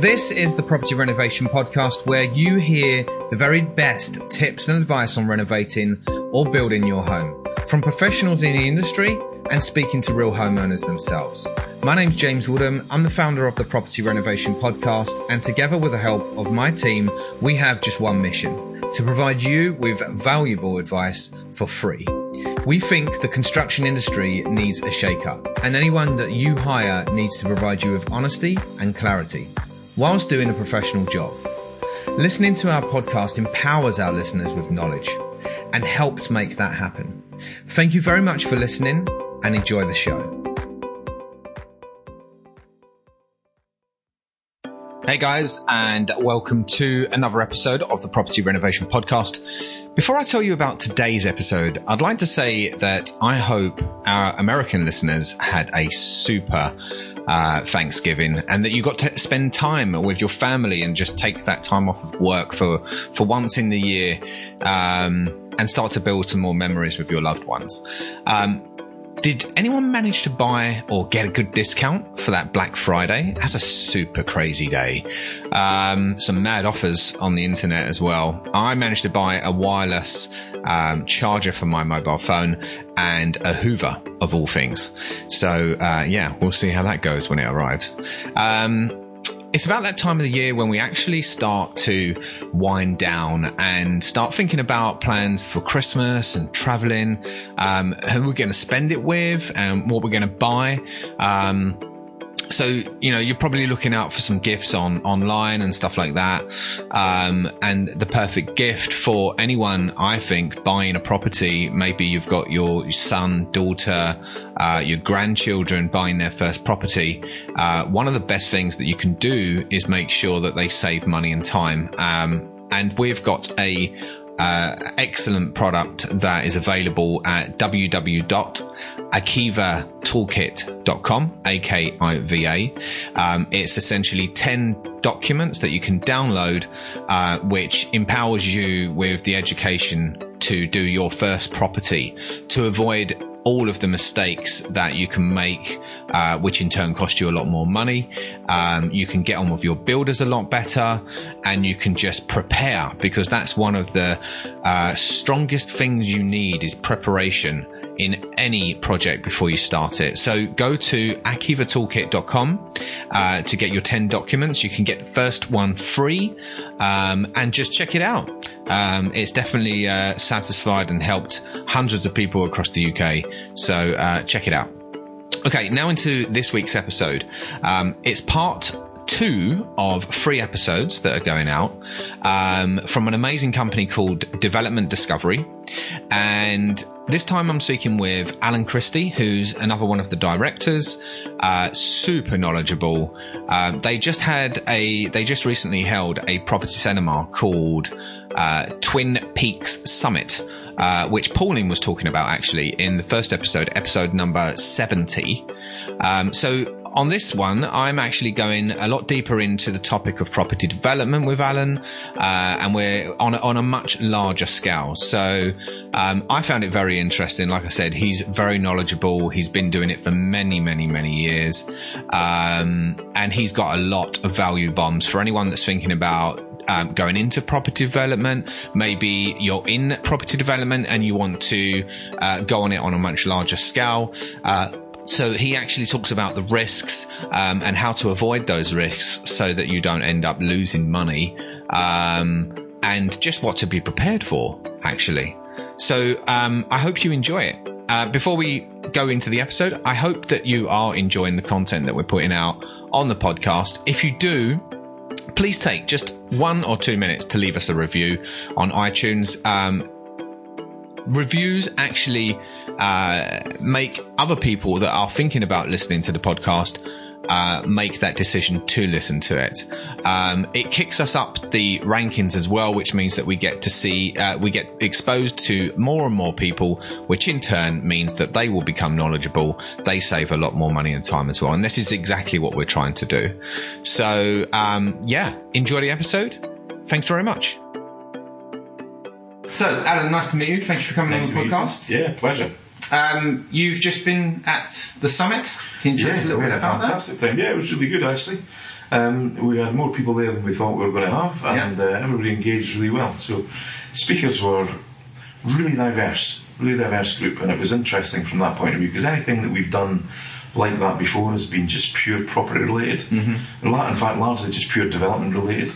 This is the Property Renovation Podcast where you hear the very best tips and advice on renovating or building your home from professionals in the industry and speaking to real homeowners themselves. My name's James Woodham. I'm the founder of the Property Renovation Podcast, and together with the help of my team, we have just one mission to provide you with valuable advice for free. We think the construction industry needs a shake-up, and anyone that you hire needs to provide you with honesty and clarity whilst doing a professional job. Listening to our podcast empowers our listeners with knowledge and helps make that happen. Thank you very much for listening and enjoy the show. Hey guys, and welcome to another episode of the Property Renovation Podcast. Before I tell you about today's episode, I'd like to say that I hope our American listeners had a super uh, Thanksgiving and that you got to spend time with your family and just take that time off of work for, for once in the year, um, and start to build some more memories with your loved ones. Um, did anyone manage to buy or get a good discount for that Black Friday? That's a super crazy day. Um, some mad offers on the internet as well. I managed to buy a wireless um, charger for my mobile phone and a Hoover of all things. So uh, yeah, we'll see how that goes when it arrives. Um, it's about that time of the year when we actually start to wind down and start thinking about plans for Christmas and traveling, um, who we're going to spend it with and what we're going to buy. Um, so you know you're probably looking out for some gifts on online and stuff like that. Um, and the perfect gift for anyone i think buying a property maybe you've got your son daughter uh, your grandchildren buying their first property uh, one of the best things that you can do is make sure that they save money and time. Um, and we've got a uh, excellent product that is available at www.akiva.toolkit.com, A-K-I-V-A. Um, it's essentially 10 documents that you can download, uh, which empowers you with the education to do your first property to avoid all of the mistakes that you can make uh, which in turn cost you a lot more money. Um, you can get on with your builders a lot better and you can just prepare because that's one of the uh, strongest things you need is preparation in any project before you start it. So go to akivatoolkit.com uh, to get your 10 documents. You can get the first one free um, and just check it out. Um, it's definitely uh, satisfied and helped hundreds of people across the UK. So uh, check it out. Okay, now into this week's episode. Um, it's part two of three episodes that are going out um, from an amazing company called Development Discovery. And this time I'm speaking with Alan Christie, who's another one of the directors, uh, super knowledgeable. Um, they just had a, they just recently held a property cinema called uh, Twin Peaks Summit uh, which Pauline was talking about actually in the first episode, episode number 70. Um, so on this one, I'm actually going a lot deeper into the topic of property development with Alan, uh, and we're on a, on a much larger scale. So um, I found it very interesting. Like I said, he's very knowledgeable. He's been doing it for many, many, many years, um, and he's got a lot of value bombs for anyone that's thinking about um, going into property development. Maybe you're in property development and you want to uh, go on it on a much larger scale. Uh, so he actually talks about the risks um, and how to avoid those risks so that you don't end up losing money um, and just what to be prepared for, actually. So um, I hope you enjoy it. Uh, before we go into the episode, I hope that you are enjoying the content that we're putting out on the podcast. If you do, please take just one or two minutes to leave us a review on iTunes. Um, reviews actually uh, make other people that are thinking about listening to the podcast uh, make that decision to listen to it. Um, it kicks us up the rankings as well, which means that we get to see, uh, we get exposed to more and more people, which in turn means that they will become knowledgeable. They save a lot more money and time as well. And this is exactly what we're trying to do. So, um, yeah, enjoy the episode. Thanks very much. So, Alan, nice to meet you. Thank you for coming nice on the podcast. Yeah, pleasure. Um, you've just been at the summit. Can you tell yeah, us a little bit about fantastic that? Thing. Yeah, it was really good actually. Um, we had more people there than we thought we were going to have, and uh, everybody engaged really well. So, speakers were really diverse, really diverse group, and it was interesting from that point of view because anything that we've done like that before has been just pure property related. Mm-hmm. In fact, largely just pure development related.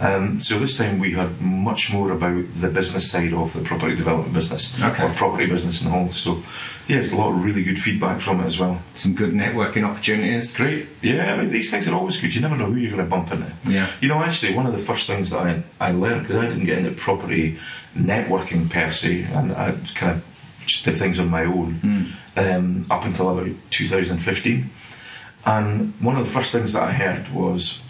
Um, so this time we had much more about the business side of the property development business Okay. or property business in whole. So yeah, there's a lot of really good feedback from it as well. Some good networking opportunities. Great. Yeah, I mean these things are always good. You never know who you're going to bump into. Yeah. You know, actually, one of the first things that I, I learned because I didn't get into property networking per se, and I kind of just did things on my own um, up until about 2015. And one of the first things that I heard was,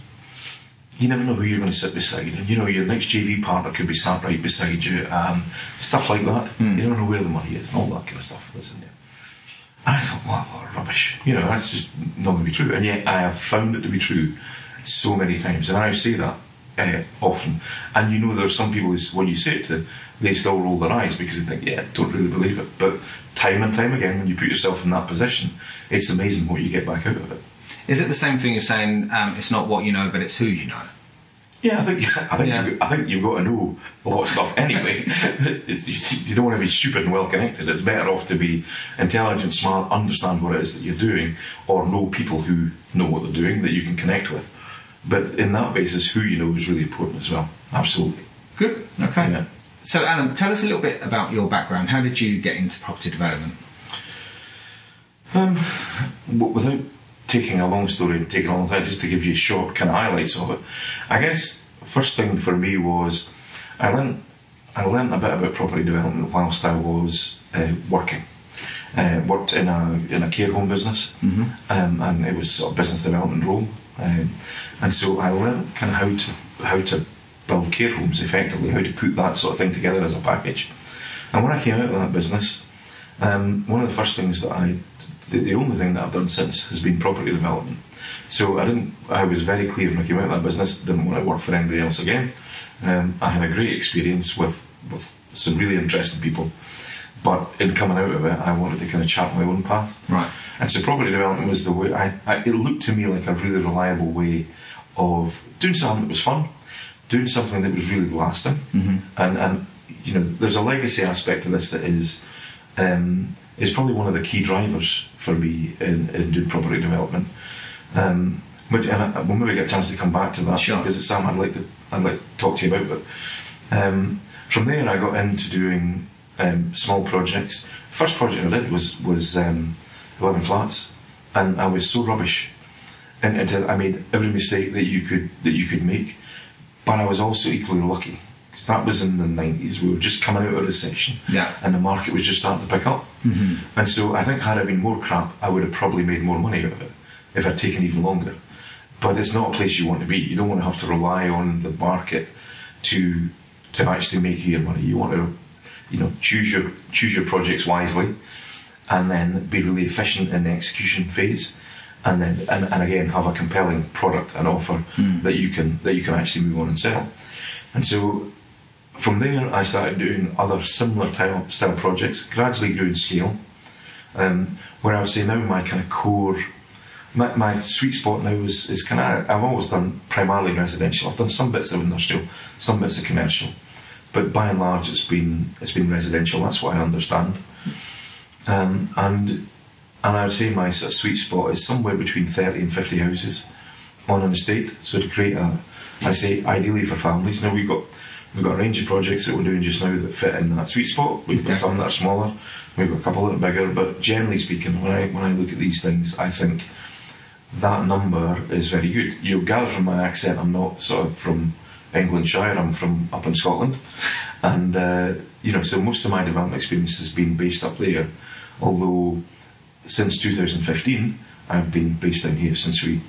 you never know who you're going to sit beside, and you know your next JV partner could be sat right beside you, um, stuff like that. You don't know where the money is, and all that kind of stuff. Listen, yeah. I thought, what a lot of rubbish. You know, that's just not going to be true. And yet I have found it to be true so many times. And I say that uh, often. And you know, there are some people who, when you say it to, they still roll their eyes because they think, yeah, don't really believe it. But time and time again, when you put yourself in that position, it's amazing what you get back out of it. Is it the same thing as saying um, it's not what you know, but it's who you know? Yeah, I think I think Yeah. you, I think you've got to know a lot of stuff anyway. You, you don't want to be stupid and well connected. It's better off to be intelligent, smart, understand what it is that you're doing, or know people who know what they're doing that you can connect with. But in that basis, who you know is really important as well. Absolutely. Good. Okay. Yeah. So, Alan, tell us a little bit about your background. How did you get into property development? Um, without taking a long story and taking a long time, just to give you short kind of highlights of it, I guess first thing for me was I learned I learned a bit about property development whilst I was uh, working. Uh, worked in a in a care home business, um, and it was sort of business development role, um, and so I learned kind of how to how to build care homes effectively, how to put that sort of thing together as a package. And when I came out of that business, um, one of the first things that I, the, the only thing that I've done since has been property development. So I didn't. I was very clear when I came out of that business. Didn't want to work for anybody else again. Um, I had a great experience with with some really interesting people, but in coming out of it, I wanted to kind of chart my own path. Right. And so property development was the way. I, I it looked to me like a really reliable way of doing something that was fun, doing something that was really lasting, and and you know there's a legacy aspect to this that is um, is probably one of the key drivers for me in, in doing property development. Um, but, and I, we'll maybe get a chance to come back to that Sure. because it's something I'd like to I'd like to talk to you about. But um, from there, I got into doing um, small projects. First project I did was was um, eleven flats, and I was so rubbish, and, and I made every mistake that you could that you could make. But I was also equally lucky because that was in the nineties. We were just coming out of recession, Yeah. and the market was just starting to pick up. Mm-hmm. And so I think had it been more crap, I would have probably made more money out of it if I'd taken even longer. But it's not a place you want to be. You don't want to have to rely on the market to to actually make you your money. You want to, you know, choose your choose your projects wisely, and then be really efficient in the execution phase, and then and, and again have a compelling product and offer that you can that you can actually move on and sell. And so from there, I started doing other similar style, projects, gradually grew in scale. Um, where I would say now my kind of core, my, my sweet spot now is, is kind of, I've always done primarily residential. I've done some bits of industrial, some bits of commercial, but by and large it's been it's been residential. That's what I understand. Um, and and I would say my sort of sweet spot is somewhere between 30 and 50 houses on an estate. So to create a, I say ideally for families. Now we've got we've got a range of projects that we're doing just now that fit in that sweet spot. We've got Okay. some that are smaller. We've got a couple that are bigger. But generally speaking, when I when I look at these things, I think that number is very good. You'll gather from my accent, I'm not sort of from Englandshire. I'm from up in Scotland, and uh, you know, so most of my development experience has been based up there. Although since 2015, I've been based down here since we,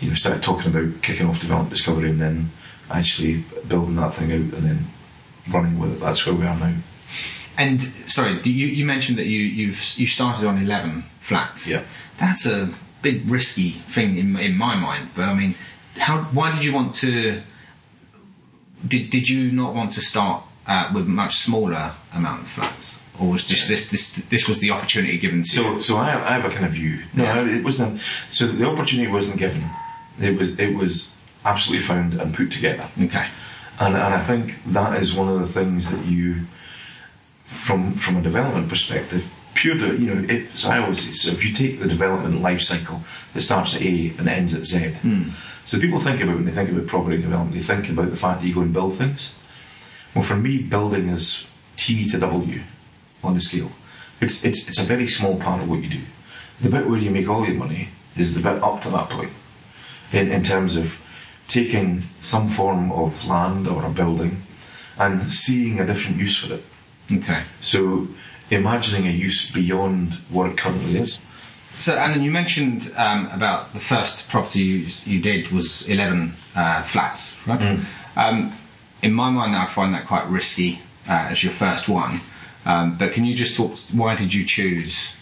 you know, started talking about kicking off development discovery and then actually building that thing out and then running with it. That's where we are now. And sorry, you, you mentioned that you you've you started on eleven flats. Yeah. That's a big risky thing in in my mind. But I mean, how? Why did you want to? Did did you not want to start uh, with much smaller amount of flats, or was just this this this was the opportunity given to So, you? so I have, I have a kind of view. No, Yeah. it wasn't. So the opportunity wasn't given. It was it was absolutely found and put together. Okay. And, and I think that is one of the things that you, from from a development perspective, pure, de- you know, it, so I always say, so if you take the development life cycle that starts at A and ends at Z, hmm. so people think about when they think about property development, they think about the fact that you go and build things. Well, for me, building is T to W on the scale. It's it's it's a very small part of what you do. The bit where you make all your money is the bit up to that point, in in terms of taking some form of land or a building and seeing a different use for it. Okay. So imagining a use beyond what it currently is. So, Alan, you mentioned um, about the first property you, you did was 11 uh, flats, right? Um, in my mind, I find that quite risky uh, as your first one. Um, but can you just talk? Why did you choose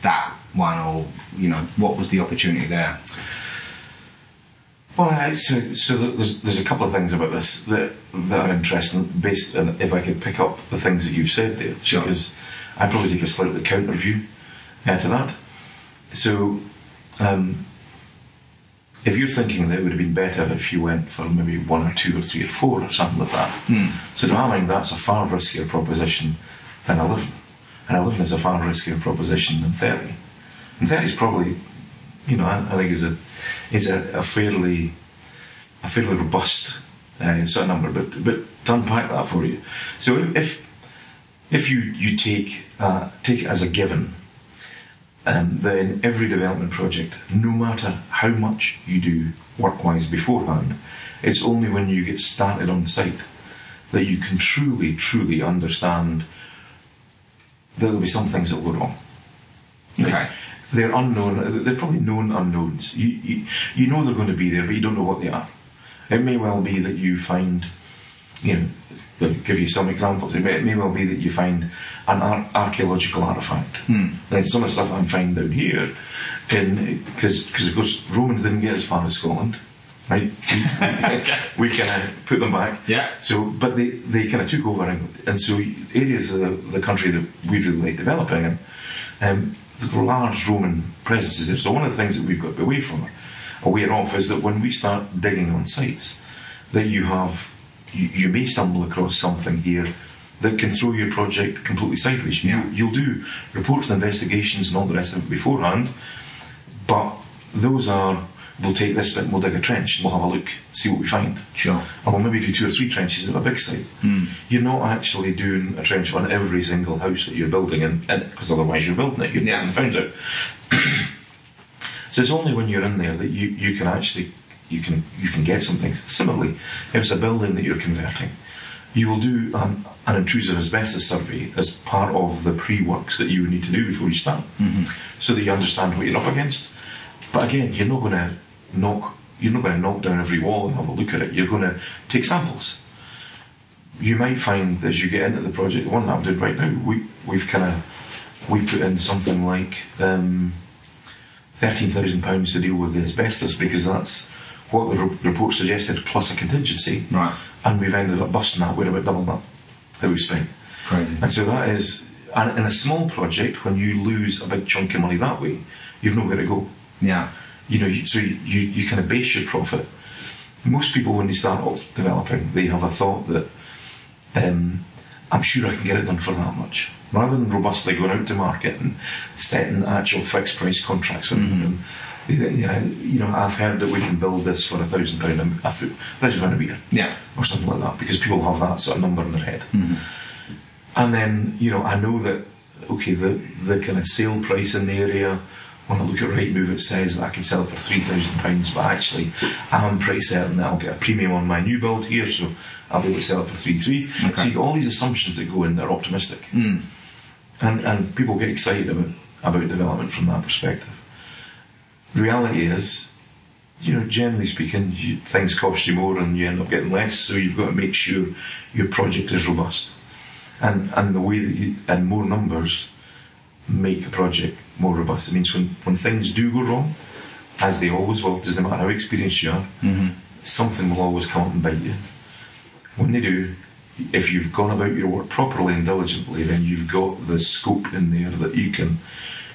that one, or you know, what was the opportunity there? Well, so, so there's there's a couple of things about this that that are interesting. Based on if I could pick up the things that you've said there, Sure. because I probably take a slightly counter view uh, to that. So, um, if you're thinking that it would have been better if you went for maybe one or two or three or four or something like that, so to my mind, that's a far riskier proposition than 11. And 11 is a far riskier proposition than 30. And 30 is probably, you know, I, I think is a is a, a fairly a fairly robust uh, sort of number. But but to unpack that for you, so if if you you take uh, take it as a given, um, then every development project, no matter how much you do work-wise beforehand, it's only when you get started on the site that you can truly, truly understand there'll be some things that will go wrong. Okay. They're unknown. They're probably known unknowns. You, you, you know they're going to be there, but you don't know what they are. It may well be that you find, you know, I'll give you some examples. It may, it may well be that you find an ar- archaeological artifact. Like some of the stuff I'm finding down here, because of course Romans didn't get as far as Scotland, right? we kind of put them back. Yeah. So, but they, they kind of took over, and, and so areas of the, the country that we really like developing, and um, large Roman presences there. So one of the things that we've got to be away from, aware of, is that when we start digging on sites, that you have, you, you may stumble across something here that can throw your project completely sideways. You, Yeah. You'll do reports and investigations and all the rest of it beforehand, but those are, we'll take this bit and we'll dig a trench, and we'll have a look, see what we find. Sure. Or we'll maybe do two or three trenches at a big site. You're not actually doing a trench on every single house that you're building, and because otherwise you're building it, you've Yeah. found out. so it's only when you're in there that you, you can actually you can you can get something. Similarly, if it's a building that you're converting, you will do an, an intrusive asbestos survey as part of the pre-works that you would need to do before you start, mm-hmm. so that you understand what you're up against. But again, you're not going to knock you're not going to knock down every wall and have a look at it. You're going to take samples. You might find as you get into the project, the one that I'm doing right now, we we've kind of we put in something like um, thirteen thousand pounds to deal with the asbestos because that's what the re- report suggested plus a contingency, Right. and we've ended up busting that. We're about double that that we spent. Crazy. And so that is, and in a small project, when you lose a big chunk of money that way, you've nowhere to go. Yeah. You know, you, so you, you, you kind of base your profit. Most people, when they start off developing, they have a thought that um, I'm sure I can get it done for that much. Rather than robustly going out to market and setting actual fixed price contracts them. They think, yeah, you know, I've heard that we can build this for a thousand pound a a foot, thousand pound a metre Yeah. or something like that because people have that sort of number in their head. And then, you know, I know that, okay, the, the kind of sale price in the area, when I look at Rightmove, it says that I can sell it for £3,000, but actually, I'm pretty certain that I'll get a premium on my new build here, so I'll be able to sell it for three three. Okay. So you've got all these assumptions that go in that are optimistic. Hmm. And, and people get excited about, about development from that perspective. Reality is, you know, generally speaking, you, things cost you more and you end up getting less, so you've got to make sure your project is robust. And, and the way that you, and more numbers make a project more robust. It means when, when things do go wrong, as they always will, doesn't matter how experienced you are, something will always come up and bite you. When they do, if you've gone about your work properly and diligently, then you've got the scope in there that you can,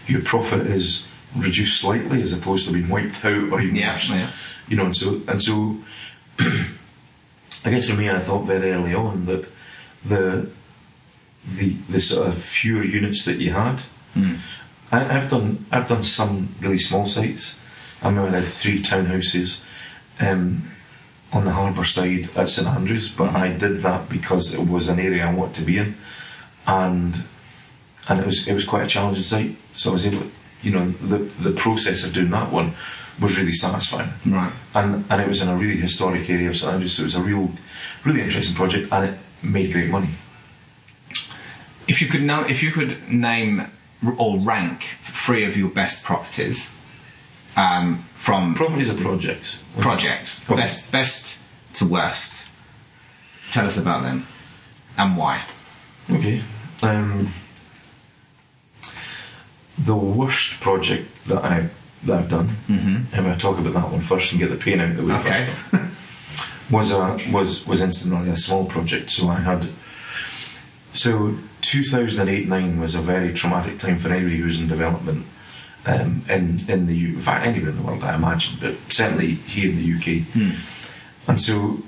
your profit is reduced slightly as opposed to being wiped out or even Yeah, yeah. You know, and so and so I guess for me I thought very early on that the the the sort of fewer units that you had Mm. I, I've done I've done some really small sites. I remember I had three townhouses um, on the harbour side at St Andrews, but Mhm. I did that because it was an area I wanted to be in, and and it was it was quite a challenging site. So I was able, to, you know, the the process of doing that one was really satisfying, Right. and and it was in a really historic area of St Andrews. So it was a real, really interesting project, and it made great money. If you could now, if you could name or rank three of your best properties um, from Properties are projects. projects, best best to worst. Tell us about them and why. Okay. Um, the worst project that I that I've done, Mm-hmm. and I talk about that one first and get the pain out of the way Okay. was a was was instantly a small project. So I had so 2008-9 was a very traumatic time for anybody who was in development um, in in the in fact anywhere in the world I imagine, but certainly here in the UK. Hmm. And so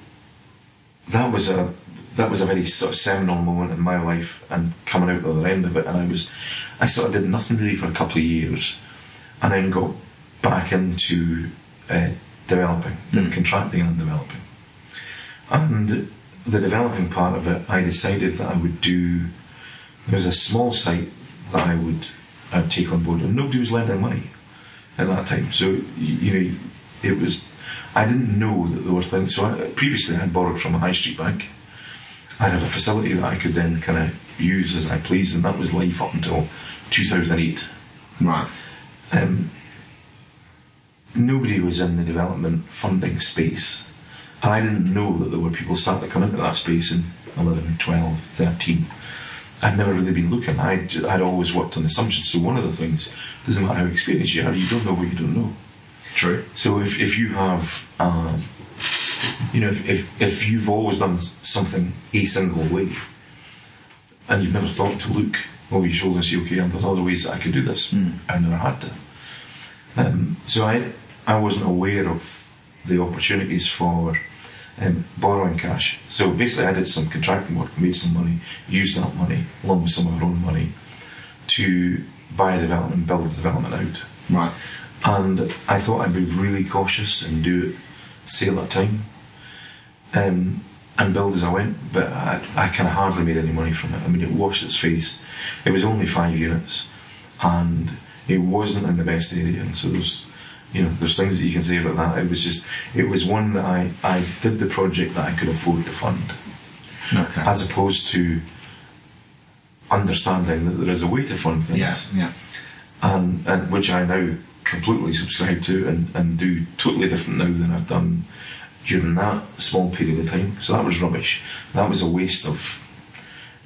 that was a that was a very sort of seminal moment in my life and coming out the other end of it and I was I sort of did nothing really for a couple of years and then got back into uh, developing, Mm. contracting and developing. And the developing part of it I decided that I would do there was a small site that I would I would take on board and nobody was lending money at that time. So you, know it was I didn't know that there were things. So I, previously, I had borrowed from a high street bank. I had a facility that I could then kind of use as I pleased, and that was live up until 2008. Right. Um, nobody was in the development funding space, and I didn't know that there were people starting to come into that space in 11, 12, 13. I'd never really been looking. I'd, I'd always worked on assumptions. So one of the things doesn't matter how experienced you are, you don't know what you don't know. True. So if, if you have, um, you know, if, if, if you've always done something a single way, and you've never thought to look over your shoulder and say, okay, Are there are other ways that I could do this, Mm. I never had to. Um, so I, I wasn't aware of the opportunities for um, borrowing cash. So basically, I did some contracting work, made some money, used that money along with some of our own money to buy a development, build a development out Right. and I thought I'd be really cautious and do it sale at time um, and build as I went but I, I kind of hardly made any money from it I mean it washed its face it was only five units and it wasn't in the best area and so there's you know there's things that you can say about that it was just it was one that I, I did the project that I could afford to fund Okay. as opposed to understanding that there is a way to fund things yeah. Yeah. and, and which I now completely subscribe to and, and do totally different now than I've done during that small period of time. So that was rubbish. That was a waste of,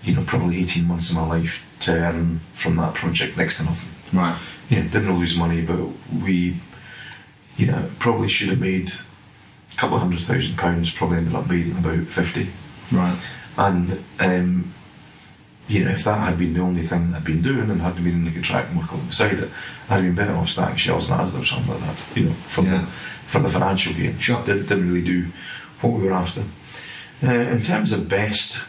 you know, probably 18 months of my life to earn from that project next to nothing. Right. You know, didn't lose money, but we, you know, probably should have made a couple of hundred thousand pounds, probably ended up making about 50. Right. And um, you know, if that had been the only thing I'd been doing and hadn't been in the contract and work alongside it, I'd have been better off stacking shelves and Asda or something like that. You know, for Yeah. the for the financial gain. Sure. Did, didn't really do what we were after. Uh, in terms of best,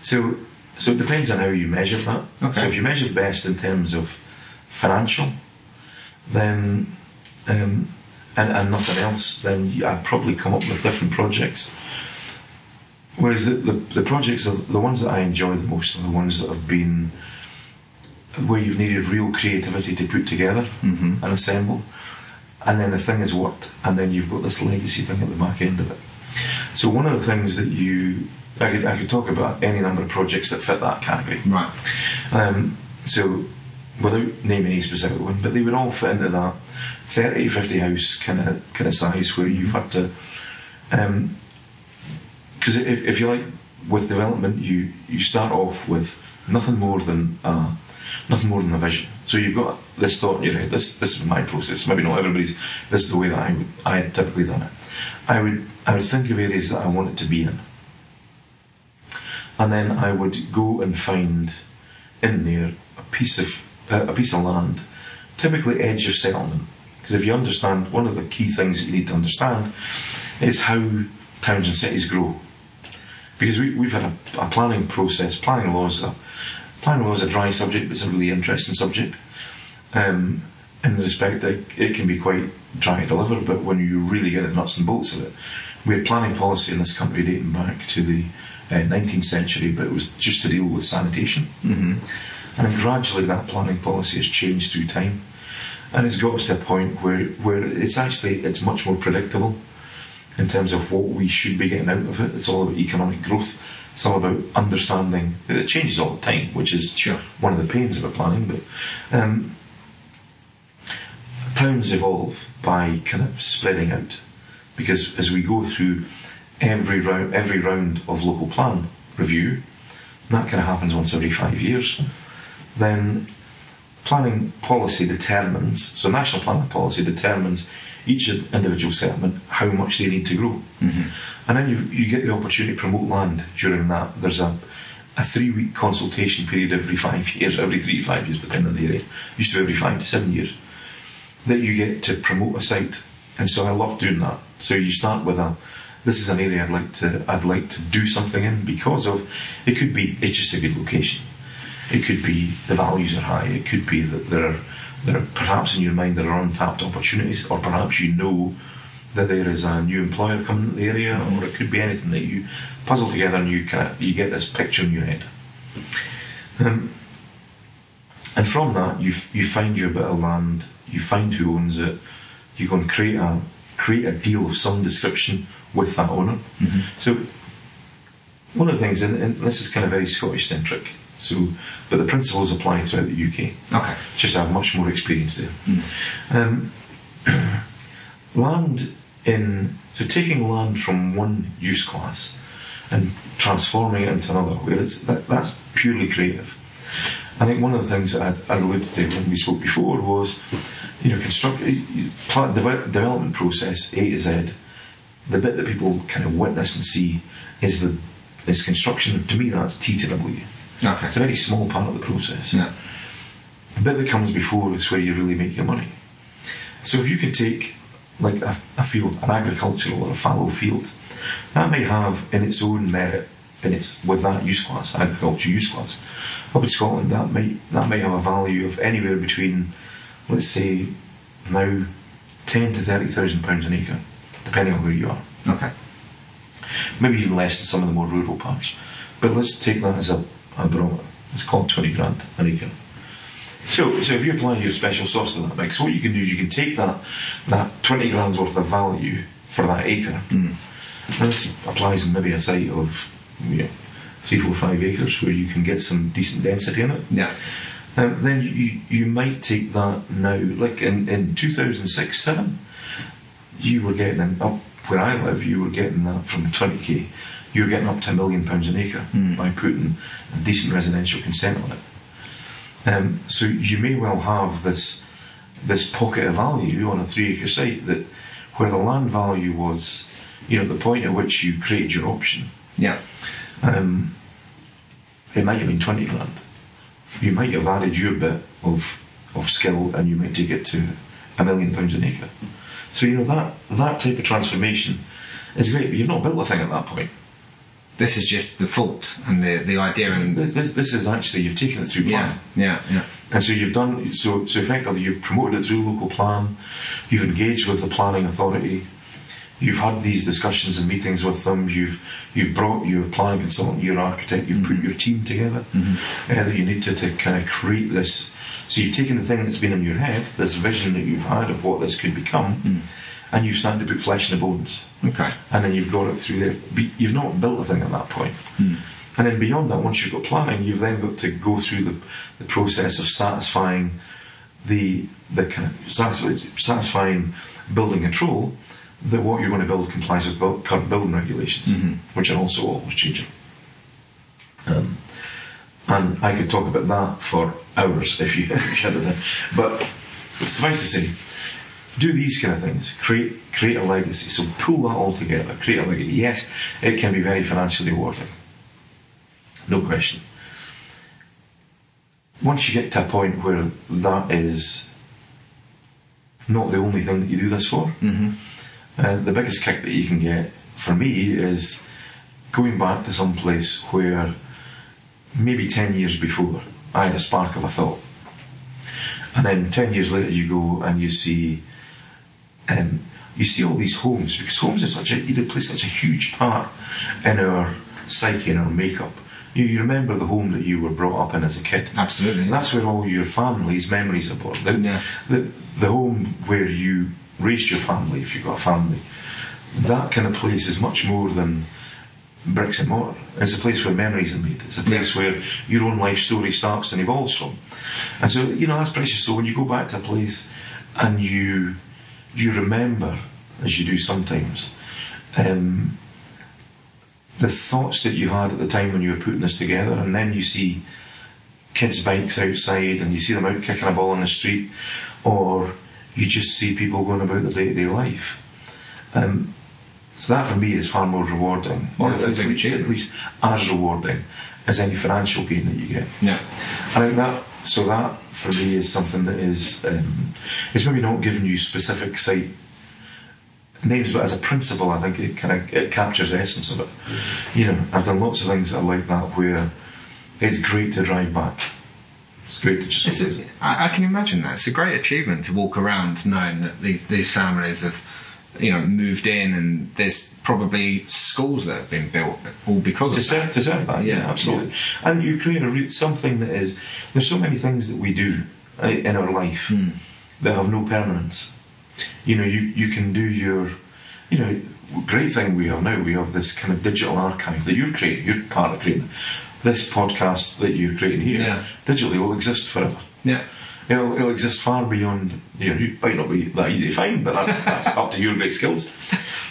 so so it depends on how you measure that. Okay. So if you measure best in terms of financial, then um, and, and nothing else, then I'd probably come up with different projects. Whereas the, the, the projects, are, the ones that I enjoy the most are the ones that have been where you've needed real creativity to put together Mm-hmm. and assemble. And then the thing has worked, and then you've got this legacy thing at the back end of it. So one of the things that you, I could, I could talk about any number of projects that fit that category. Right. Um, so, without naming any specific one, but they would all fit into that 30 50 house kind of kind of size where you've had to. Because if, if you like, with development, you, you start off with nothing more than uh, nothing more than a vision. So you've got this thought in your head. This this is my process. Maybe not everybody's. This is the way that I would I had typically done it. I would I would think of areas that I wanted to be in, and then I would go and find in there a piece of a, piece of land, typically edge of settlement. Because if you understand, one of the key things that you need to understand is how towns and cities grow. Because we, we've had a, a planning process, planning laws, a, planning law is a dry subject, but it's a really interesting subject. Um, in the respect that it can be quite dry to deliver, but when you really get the nuts and bolts of it, we had planning policy in this country dating back to the uh, 19th century, but it was just to deal with sanitation. Mm-hmm. And gradually that planning policy has changed through time. And it's got us to a point where, where it's actually it's much more predictable in terms of what we should be getting out of it. It's all about economic growth. It's all about understanding. That it changes all the time, which is Sure. one of the pains of a planning. But um, towns evolve by kind of spreading out, because as we go through every round, every round of local plan review, that kind of happens once every five years. Then planning policy determines. So national planning policy determines each individual settlement how much they need to grow. Mm-hmm. And then you, you get the opportunity to promote land during that. There's a, a three week consultation period every five years, every three to five years, depending on the area. Used to be every five to seven years. That you get to promote a site. And so I love doing that. So you start with a this is an area I'd like to I'd like to do something in because of it could be it's just a good location. It could be the values are high. It could be that there are there are perhaps in your mind there are untapped opportunities, or perhaps you know that there is a new employer coming to the area, or it could be anything that you puzzle together and you kind of, you get this picture in your head. Um, and from that, you f- you find your bit of land, you find who owns it, you go and create a create a deal of some description with that owner. So one of the things, and, and this is kind of very Scottish centric. So, but the principles apply throughout the UK. Okay. Just have much more experience there. Um, land in so taking land from one use class and transforming it into another, where it's that, that's purely creative. I think one of the things that I, I alluded to when we spoke before was, you know, construct plant deve- development process A to Z. The bit that people kind of witness and see is the is construction. To me, that's T to W. Okay. It's a very small part of the process. Yeah. The bit that comes before is where you really make your money. So if you can take like a, a field, an agricultural or a fallow field, that may have in its own merit, in its with that use class, agriculture use class. Up in Scotland, that might that might have a value of anywhere between, let's say, now, ten to thirty thousand pounds an acre, depending on where you are Okay. maybe even less than some of the more rural parts. But let's take that as a, a barometer. It's called 20 grand an acre. So, so if you apply your special sauce to that mix, what you can do is you can take that, that 20 grand's worth of value for that acre. And this applies in maybe a site of you know, three, four, five acres where you can get some decent density in it. Yeah. Um, then you, you might take that now, like in, in 2006 7, you were getting, in, up where I live, you were getting that from 20k, you were getting up to a million pounds an acre by putting a decent residential consent on it. Um, so you may well have this this pocket of value on a three acre site that where the land value was, you know, the point at which you created your option, Yeah. um, it might have been 20 grand. You might have added your bit of, of skill and you might take it to a million pounds an acre. So, you know, that, that type of transformation is great, but you've not built a thing at that point. This is just the fault and the, the idea and This, this is actually, you've taken it through planning. yeah, yeah, yeah. And so you've done, so, so effectively you've promoted it through local plan, you've engaged with the planning authority, you've had these discussions and meetings with them, you've, you've brought your planning consultant, your architect, you've put mm-hmm. your team together mm-hmm. uh, that you need to, to kind of create this. So you've taken the thing that's been in your head, this vision that you've had of what this could become, mm. And you've started to put flesh in the bones. Okay. And then you've got it through there. But you've not built a thing at that point. And then beyond that, once you've got planning, you've then got to go through the, the process of satisfying the the kind of satisfy, satisfying building control that what you're going to build complies with build, current building regulations, which are also always changing. Um, and I could talk about that for hours if you, if you had the time. But suffice to say, do these kind of things. Create create a legacy. So pull that all together. Create a legacy. Yes, it can be very financially rewarding. No question. once you get to a point where that is not the only thing that you do this for, Mm-hmm. uh, the biggest kick that you can get for me is going back to some place where maybe 10 years before I had a spark of a thought. And then 10 years later, you go and you see. Um, you see all these homes because homes are such a they play such a huge part in our psyche and our makeup. You, you remember the home that you were brought up in as a kid. Absolutely. And that's where all your family's memories are born. The, Yeah. the, the home where you raised your family, if you've got a family, that kind of place is much more than bricks and mortar. It's a place where memories are made. It's a place where your own life story starts and evolves from. And so, you know, that's precious. So when you go back to a place and you you remember, as you do sometimes, um, the thoughts that you had at the time when you were putting this together, and then you see kids' bikes outside and you see them out kicking a ball in the street, or you just see people going about their day to day life. Um, so that for me is far more rewarding, or Yeah, at least, at least as rewarding as any financial gain that you get. Yeah. I think that so that for me is something that is um, it's maybe not giving you specific site names, but as a principle, I think it kind of it captures the essence of it. You know, I've done lots of things that are like that where it's great to drive back. It's great to just. I can imagine that. It's a great achievement to walk around knowing that these these families have, you know, moved in, and there's probably schools that have been built all because of deserve, that. deserve that, yeah, Yeah, absolutely. And you create a re- something that is. There's so many things that we do uh, in our life Hmm. that have no permanence. You know, you you can do your, you know, great thing we have now. We have this kind of digital archive that you're creating. You're part of creating. This podcast that you're creating here Yeah. digitally will exist forever. Yeah. It'll, it'll exist far beyond. You know, it might not be that easy to find, but that's, that's up to your great skills.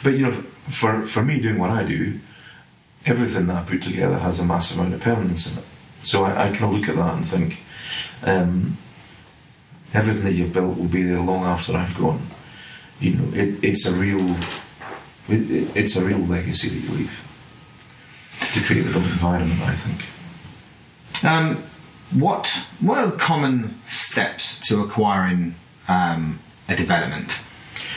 But you know, for for me doing what I do, everything that I put together has a massive amount of permanence in it. So I, I kind of look at that and think, um, everything that you've built will be there long after I've gone. You know, it, it's a real, it, it, it's a real legacy that you leave to create a built environment. I think. Um, what what are the common steps to acquiring um, a development,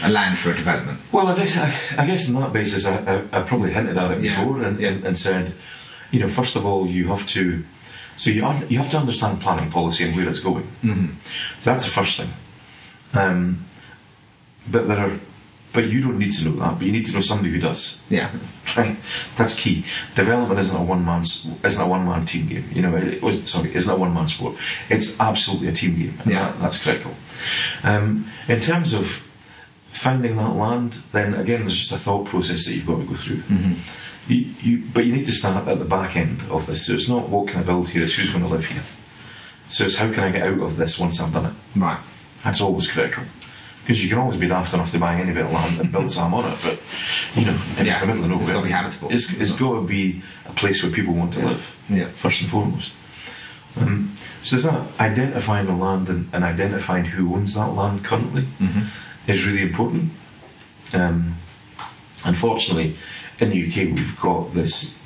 a land for a development? Well, I guess I, I guess on that basis, I, I, I probably hinted at it Yeah, before and, yeah. and, and said, you know, first of all, you have to, so you un, you have to understand planning policy and where it's going. Mm-hmm. So that's the first thing. Um, but there are, but you don't need to know that. But you need to know somebody who does. Yeah. Right, that's key. Development isn't a one man isn't a one man team game. You know, it was sorry, isn't a one man sport. It's absolutely a team game. and Yeah. that- that's critical. Um, in terms of finding that land, then again, there's just a thought process that you've got to go through. You, you, but you need to start at the back end of this. So it's not what can I build here; it's who's going to live here. So it's how can I get out of this once I've done it. Right. That's always critical. Because you can always be daft enough to buy any bit of land and build some on it, but you know, Yeah, it's the middle of nowhere, it's gotta be habitable. It's, it's got to be a place where people want to live, Yeah. first and foremost. Um, so there's that identifying the land and, and identifying who owns that land currently Mm-hmm. is really important. Um, unfortunately, in the UK, we've got this,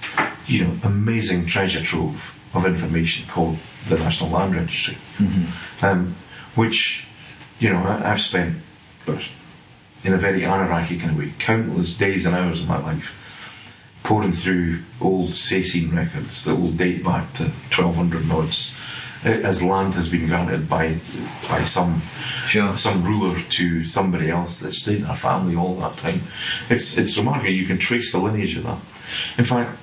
you know, amazing treasure trove of information called the National Land Registry, um, which, you know, I, I've spent, in a very anarchic kind of way, countless days and hours of my life poring through old Sasine records that will date back to 1200 nods, as land has been granted by by some Sure. some ruler to somebody else that stayed in our family all that time. It's it's remarkable. You can trace the lineage of that. In fact,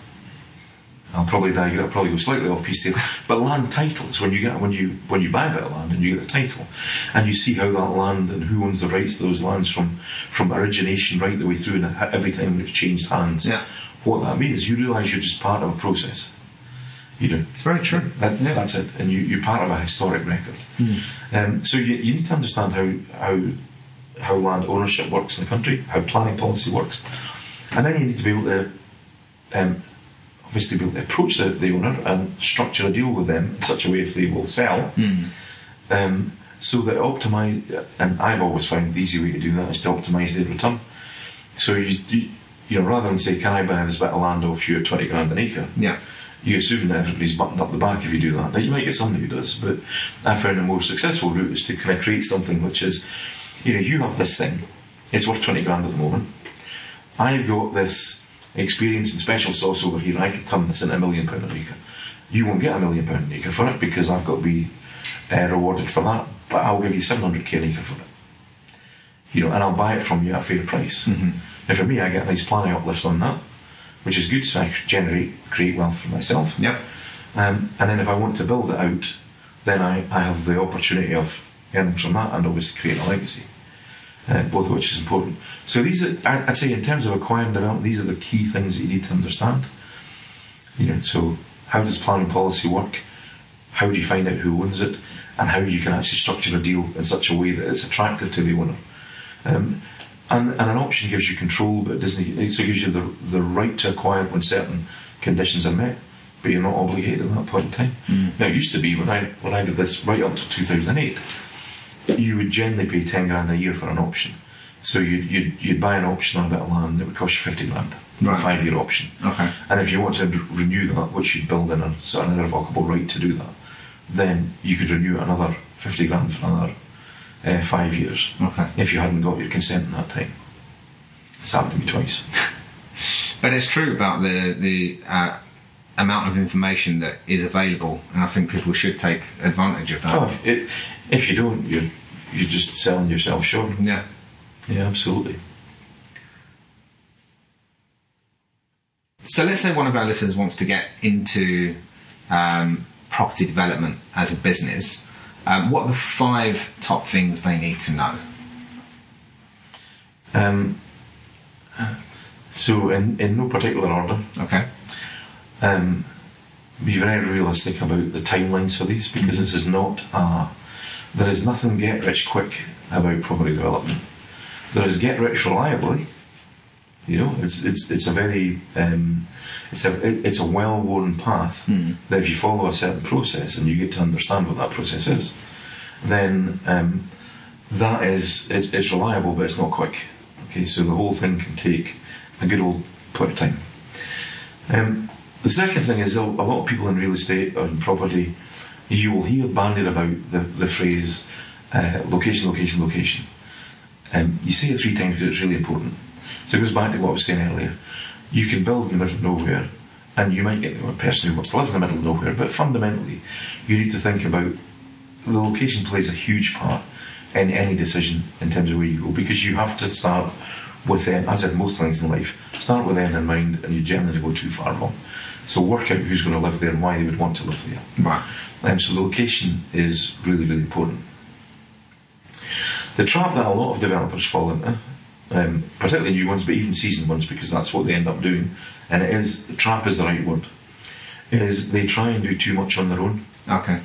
I'll probably digress. I'll probably go slightly off piece here. But land titles, when you get when you when you buy a bit of land and you get the title, and you see how that land and who owns the rights to those lands from from origination right the way through, and every time it's changed hands. Yeah. What that means, you realise you're just part of a process. You know. It's very true. That, That's it, and you, you're part of a historic record. Um, so you, you need to understand how how how land ownership works in the country, how planning policy works, and then you need to be able to um, obviously be able to approach the, the owner and structure a deal with them in such a way if they will sell. Um, so that optimize, and I've always found the easy way to do that is to optimize the return. So you, you, you know, rather than say, "Can I buy this bit of land off you at twenty grand an acre?" Yeah. You assume that everybody's buttoned up the back if you do that. Now you might get somebody who does, but I found a more successful route is to kind of create something which is, you know, you have this thing, it's worth twenty grand at the moment. I've got this experience in special sauce over here. I could turn this into a million pound an acre. You won't get a million pound an acre for it because I've got to be uh, rewarded for that. But I'll give you seven hundred k an acre for it. You know, and I'll buy it from you at a fair price. And for me, I get a nice planning uplift on that, which is good. So I generate create wealth for myself. Yep. Um, and then if I want to build it out, then I, I have the opportunity of earning from that and obviously create a legacy, uh, both of which is important. So these are, I- I'd say in terms of acquiring development, these are the key things that you need to understand. You know, so how does planning policy work? How do you find out who owns it? And how you can actually structure a deal in such a way that it's attractive to the owner. Um, and, and an option gives you control, but it doesn't. It gives you the, the right to acquire when certain conditions are met, but you're not obligated at that point in time. Mm. Now, it used to be when I when I did this right up to 2008, you would generally pay 10 grand a year for an option. So you'd, you'd, you'd buy an option on a bit of land that would cost you 50 grand, Right. a five year option. Okay. And if you want to renew that, which you'd build in a sort of an irrevocable right to do that, then you could renew another 50 grand for another uh, five years Okay. if you hadn't got your consent in that time. It's happened to me twice. But it's true about the the uh, amount of information that is available, and I think people should take advantage of that. Oh, if, it, if you don't, you're, you're just selling yourself short. Yeah. Yeah, absolutely. So let's say one of our listeners wants to get into um, property development as a business. Um, what are the five top things they need to know? Um, so, in, in no particular order, Okay. um, be very realistic about the timelines for these because this is not a, there is nothing get rich quick about property development. There is get rich reliably. You know, it's it's it's a very um, it's a it- it's a well worn path that if you follow a certain process and you get to understand what that process is, then um, that is it's, it's reliable but it's not quick. Okay, so the whole thing can take a good old point of time. Um, the second thing is a, a lot of people in real estate or in property, you will hear bandied about the, the phrase uh, location, location, location. Um, you say it three times because it's really important. So it goes back to what I was saying earlier. You can build in the middle of nowhere, and you might get a person who wants to live in the middle of nowhere, but fundamentally, you need to think about the location plays a huge part in any decision in terms of where you go because you have to start with them, as in most things in life, start with them in mind, and you generally go too far wrong. So work out who's going to live there and why they would want to live there. Right. Um, so the location is really, really important. The trap that a lot of developers fall into, um, particularly new ones, but even seasoned ones, because that's what they end up doing, and it is the trap is the right word, It is they try and do too much on their own, Okay.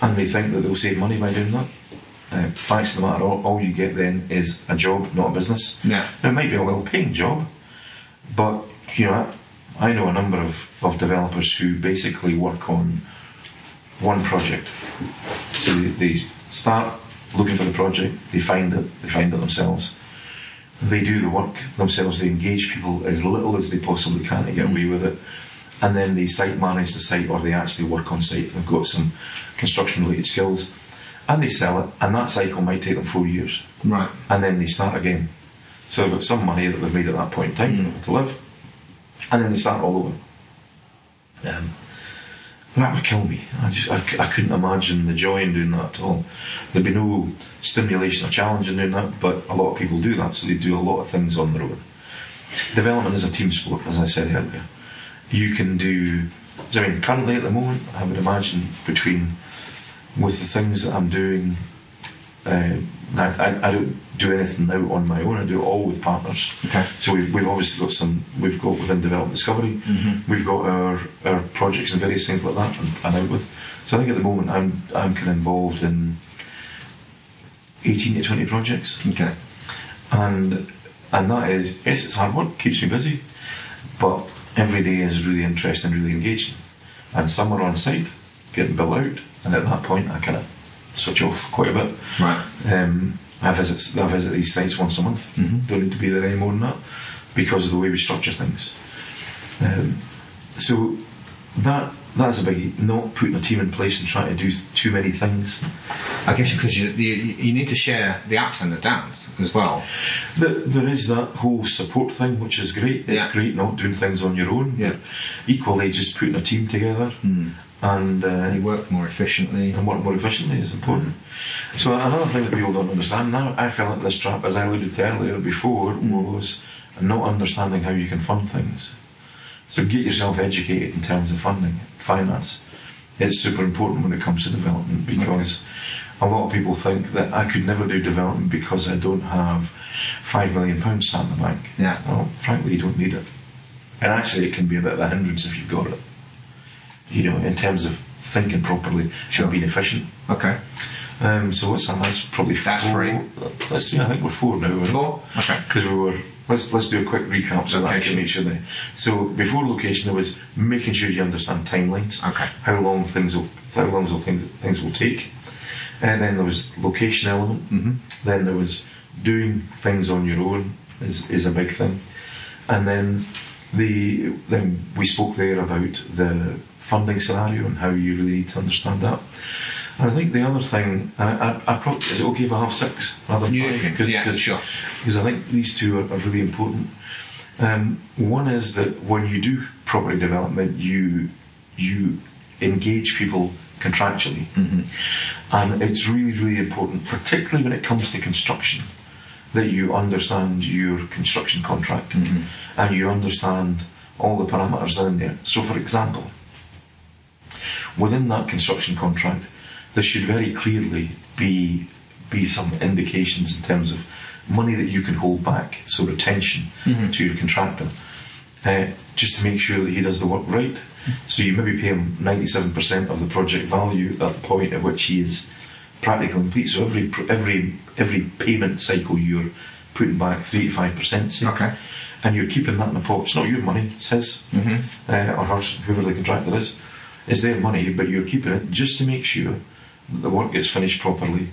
and they think that they'll save money by doing that. Uh, facts of the matter, all, all you get then is a job, not a business. Yeah. Now, it might be a well-paying job, but you know, I know a number of, of developers who basically work on one project. So they, they start looking for the project, they find it, they find it themselves. They do the work themselves, they engage people as little as they possibly can to get away with it. And then they site manage the site or they actually work on site. They've got some construction related skills. And they sell it, and that cycle might take them four years Right. and then they start again. So they've got some money that they've made at that point in time Mm. to live, and then they start all over. Um, that would kill me. I just I, I, couldn't imagine the joy in doing that at all. There'd be no stimulation or challenge in doing that, but a lot of people do that, so they do a lot of things on their own. Development is a team sport, as I said earlier. You can do. I mean, currently at the moment, I would imagine between with the things that I'm doing uh, I, I, I don't do anything now on my own. I do it all with partners. Okay. So we've, we've obviously got some. We've got within Development Discovery. We've got our, our projects and various things like that, and, and out with. So I think at the moment I'm I'm kind of involved in eighteen to twenty projects, Okay. and and that is yes, it's hard work, keeps me busy, but every day is really interesting, really engaging, and some are on site getting built out, and at that point I kind of switch off quite a bit. Right. Um, I visit I visit these sites once a month. Mhm. Don't need to be there any more than that because of the way we structure things. Um, so that that's a biggie. Not putting a team in place and trying to do too many things. I guess because you, you, you need to share the ups and the downs as well. The, there is that whole support thing, which is great. It's Yeah. great not doing things on your own. Yeah. but Equally, just putting a team together and uh, You work more efficiently. and work more efficiently is important. So another thing that people don't understand now, I fell into this trap, as I alluded to earlier before, was not understanding how you can fund things. So get yourself educated in terms of funding, finance. It's super important when it comes to development because a lot of people think that I could never do development because I don't have five million pounds sat in the bank. Yeah. Well, frankly, you don't need it. And actually, it can be a bit of a hindrance if you've got it. You know, in terms of thinking properly Sure. being efficient. Okay. Um, so what's that? That's probably That's four. three. Let's yeah, I think we're four now. Four? Okay. Because we were. Let's let's do a quick recap so that I can make sure that. So before location, there was making sure you understand timelines. Okay. How long things will how long will things things will take, and then there was location element. Mm-hmm. Then there was doing things on your own is is a big thing, and then the then we spoke there about the funding scenario and how you really need to understand that. And I think the other thing, and I, I, I probably, is it okay if I have six rather than You five? can, Cause, sure. Because I think these two are, are really important. Um, one is that when you do property development, you you engage people contractually, and it's really really important, particularly when it comes to construction, that you understand your construction contract and you understand all the parameters in there. So, for example, within that construction contract, there should very clearly be be some indications in terms of money that you can hold back, so retention to your contractor, uh, just to make sure that he does the work right. So you maybe pay him ninety-seven percent of the project value at the point at which he is practically complete. So every every every payment cycle you're putting back three to five percent. Okay. And you're keeping that in the pot. It's not your money, it's his uh, or hers, whoever the contractor is. It's their money, but you're keeping it just to make sure that the work gets finished properly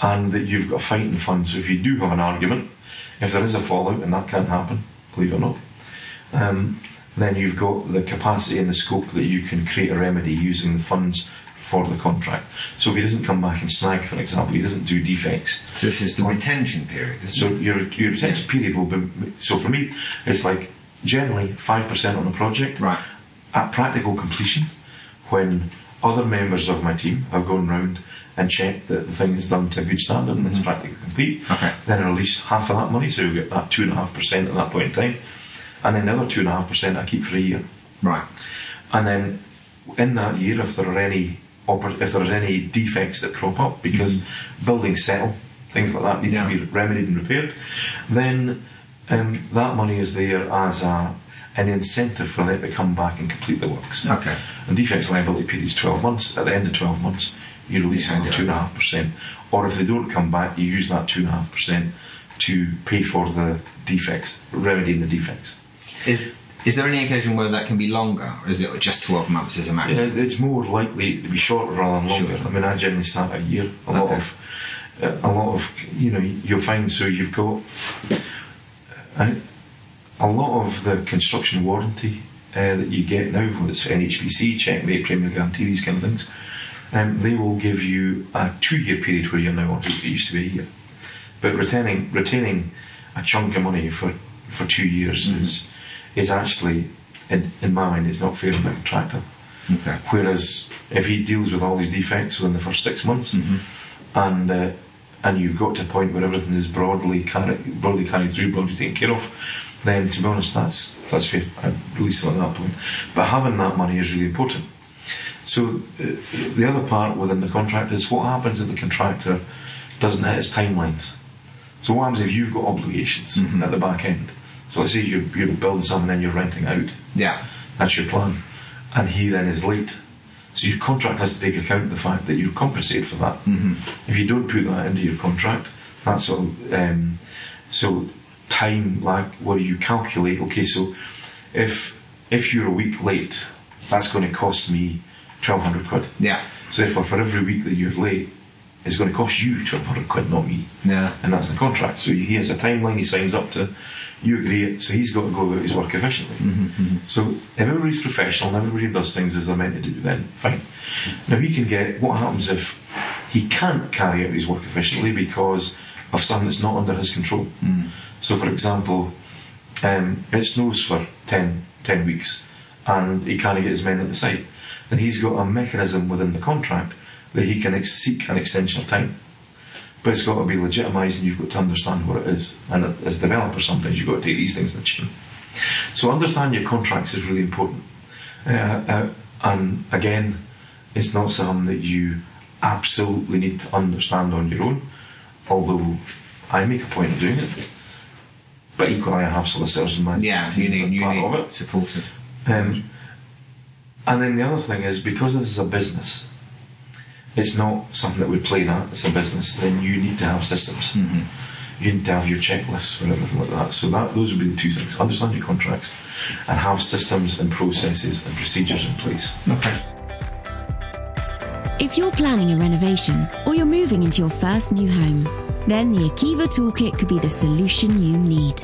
and that you've got a fighting fund. So if you do have an argument, if there is a fallout, and that can't happen, believe it or not, um, then you've got the capacity and the scope that you can create a remedy using the funds for the contract. So if he doesn't come back and snag, for example, he doesn't do defects, So this is the retention period, so it? your your retention period will be. So for me, it's like generally five percent on a project. Right. At practical completion, when other members of my team have gone round and checked that the thing is done to a good standard and it's practically complete, Mm-hmm. Okay. then I release half of that money, so you get that two and a half percent at that point in time, and then the other two and a half percent I keep for a year. Right. And then in that year, if there are any if there are any defects that crop up because buildings settle, things like that need Yeah. to be remedied and repaired, then um, that money is there as a an incentive for them to come back and complete the works. Okay. And defects liability period is 12 months. At the end of 12 months, you release Yeah, another yeah. two and a half percent. Or if they don't come back, you use that two and a half percent to pay for the defects, remedying the defects. Is is there any occasion where that can be longer, or is it just twelve months as a maximum? it's more likely to be shorter rather than longer. Sure. I mean, I generally start a year. A lot of, uh, a lot of, you know, you'll find. So you've got uh, a lot of the construction warranty uh, that you get now, whether it's NHBC, checkmate, premier guarantee, these kind of things. Um, they will give you a two-year period where you're now on. It used to be a year, but retaining retaining a chunk of money for for two years is is actually, in, in my mind, it's not fair on the contractor. Okay. Whereas if he deals with all these defects within the first six months, Mm-hmm. and uh, and you've got to a point where everything is broadly carried, broadly carried through, broadly taken care of, then to be honest, that's that's fair. Release them at that point. But having that money is really important. So uh, the other part within the contract is what happens if the contractor doesn't hit his timelines. So what happens if you've got obligations Mm-hmm. at the back end? So let's say you're, you're building something and then you're renting out. Yeah. That's your plan. And he then is late. So your contract has to take account of the fact that you're compensated for that. Mm-hmm. If you don't put that into your contract, that's all. um, so time lag where you calculate. Okay, so if if you're a week late, that's going to cost me twelve hundred quid. Yeah. So therefore, for every week that you're late, it's going to cost you twelve hundred quid, not me Yeah. and that's the contract. So he has a timeline he signs up to. You agree it, so he's got to go about his work efficiently. Mm-hmm, mm-hmm. So if everybody's professional and everybody does things as they're meant to do, then fine. Now he can get what happens if he can't carry out his work efficiently because of something that's not under his control. Mm. So, for example, um, it snows for 10, 10 weeks and he can't get his men at the site. Then he's got a mechanism within the contract that he can ex- seek an extension of time. But it's got to be legitimised and you've got to understand what it is. And as developers, sometimes you've got to take these things in the chin. So understand your contracts is really important. Uh, uh, and again, it's not something that you absolutely need to understand on your own, although I make a point of doing it. But equally, I have solicitors in my Yeah, team you need that are you part of need it. supporters. Um, and then the other thing is because this is a business, it's not something that we're playing at, it's a business, then you need to have systems. You need to have your checklists and everything like that. So that those would be the two things. Understand your contracts and have systems and processes and procedures in place. Okay. If you're planning a renovation or you're moving into your first new home, then the Akiva Toolkit could be the solution you need.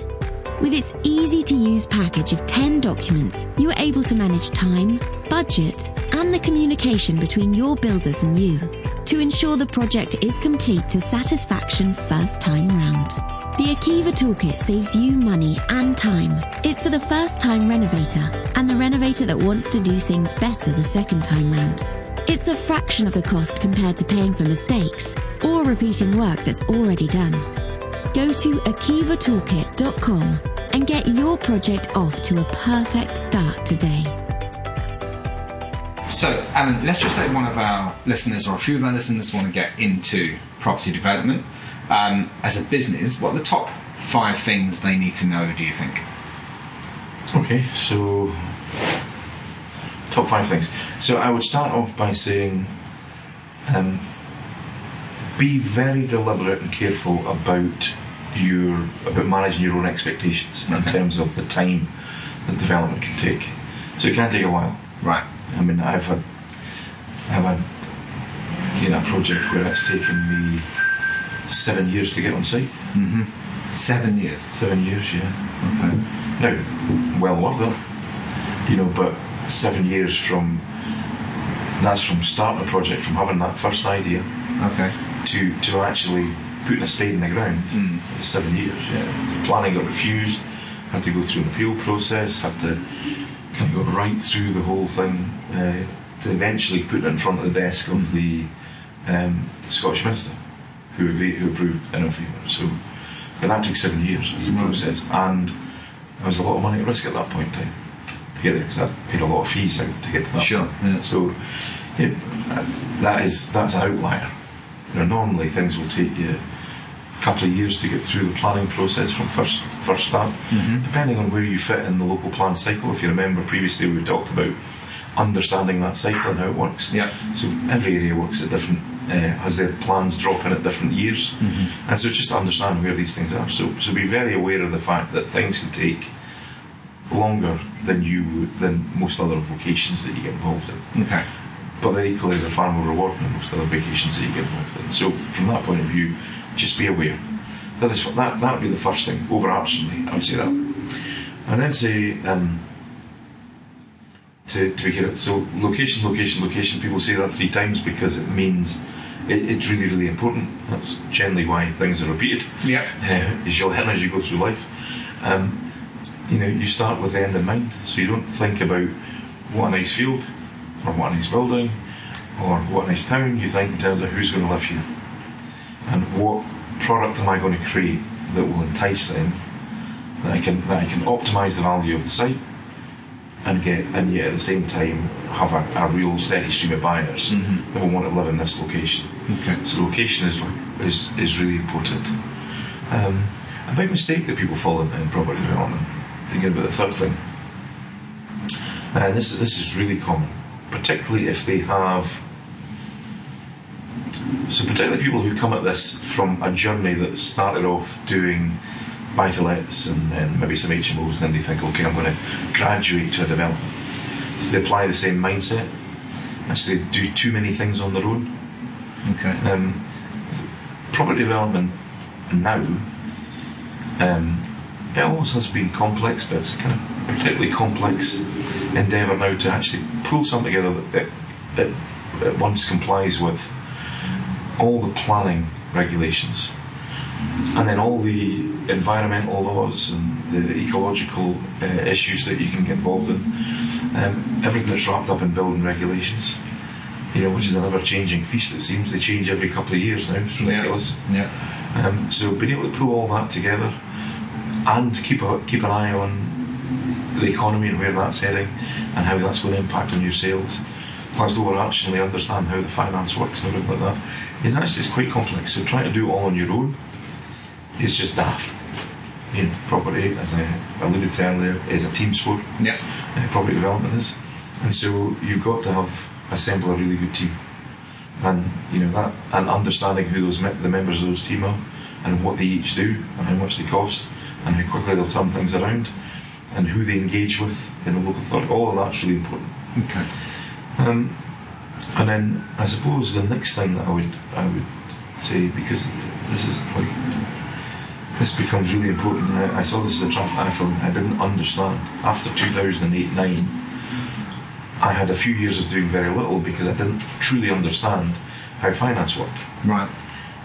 With its easy to use package of 10 documents, you are able to manage time, budget, and the communication between your builders and you to ensure the project is complete to satisfaction first time round. The Akiva Toolkit saves you money and time. It's for the first time renovator and the renovator that wants to do things better the second time round. It's a fraction of the cost compared to paying for mistakes or repeating work that's already done. Go to akivatoolkit.com and get your project off to a perfect start today. So, Alan, let's just say one of our listeners or a few of our listeners want to get into property development. Um, as a business, what are the top five things they need to know, do you think? Okay, so top five things. So I would start off by saying, um, be very deliberate and careful about your about managing your own expectations in terms of the time that development can take. So it can take a while. Right. I mean, I've had I've had you know, a project where it's taken me seven years to get on site. Seven years. Seven years, yeah. Okay. Now, well worth it, you know, but seven years from that's from starting the project, from having that first idea Okay. to to actually putting a spade in the ground. Seven years, yeah. The planning got refused, had to go through an appeal process, had to kind of go right through the whole thing uh, to eventually put it in front of the desk of the um, Scottish Minister, who agreed, who approved in our favour. So, but that took seven years as a process, and there was a lot of money at risk at that point in time to get there because I paid a lot of fees out to get to that. Sure, yeah. So, it, that is that's an outlier. You know, normally things will take you a couple of years to get through the planning process from first first start, depending on where you fit in the local plan cycle. If you remember previously, we talked about understanding that cycle and how it works. Yeah. So every area works at different, uh, has their plans drop in at different years, and so just understand where these things are. So so be very aware of the fact that things can take longer than you than most other vocations that you get involved in Okay. but they're equally they're far more rewarding than most other vocations that you get involved in. So from that point of view, just be aware. That is that that would be the first thing, overarchingly, I would say that. And then say um, to to begin it. So location, location, location. People say that three times because it means it, it's really, really important. That's generally why things are repeated. Yeah. Uh, as you learn as you go through life. Um, you know, you start with the end in mind, so you don't think about what a nice field, or what a nice building, or what a nice town. You think in terms of who's going to live here, and what product am I going to create that will entice them, that I can that I can optimise the value of the site, and get and yet at the same time have a, a real steady stream of buyers that will want to live in this location. Okay. So location is is, is really important. Um, a big mistake that people fall into in property development, thinking about the third thing, and this is this is really common, particularly if they have. So particularly people who come at this from a journey that started off doing buy to lets and then maybe some HMOs, and then they think, okay, I'm going to graduate to a development. So they apply the same mindset. And so they do too many things on their own. Okay. Um, property development now, um, it always has been complex, but it's a kind of particularly complex endeavour now to actually pull something together that, that, that, once complies with all the planning regulations and then all the environmental laws and the ecological uh, issues that you can get involved in, um, everything that's wrapped up in building regulations, you know, which is an ever-changing feast. It seems they change every couple of years now. It's ridiculous. Yeah. Um, so being able to pull all that together and keep a, keep an eye on the economy and where that's heading and how that's going to impact on your sales, plus overarchingly understand how the finance works and everything like that, is actually it's quite complex. So trying to do it all on your own is just daft. You know, property, as I alluded to earlier, is a team sport. Yeah. Uh, property development is, and so you've got to have assemble a really good team, and you know that, and understanding who those the members of those team are, and what they each do, and how much they cost, and how quickly they'll turn things around, and who they engage with in the local authority. All of that's really important. Okay. Um, and then I suppose the next thing that I would I would say because this is like this becomes really important. I, I saw this as a trap I found I didn't understand after 2008 9. I had a few years of doing very little because I didn't truly understand how finance worked. Right.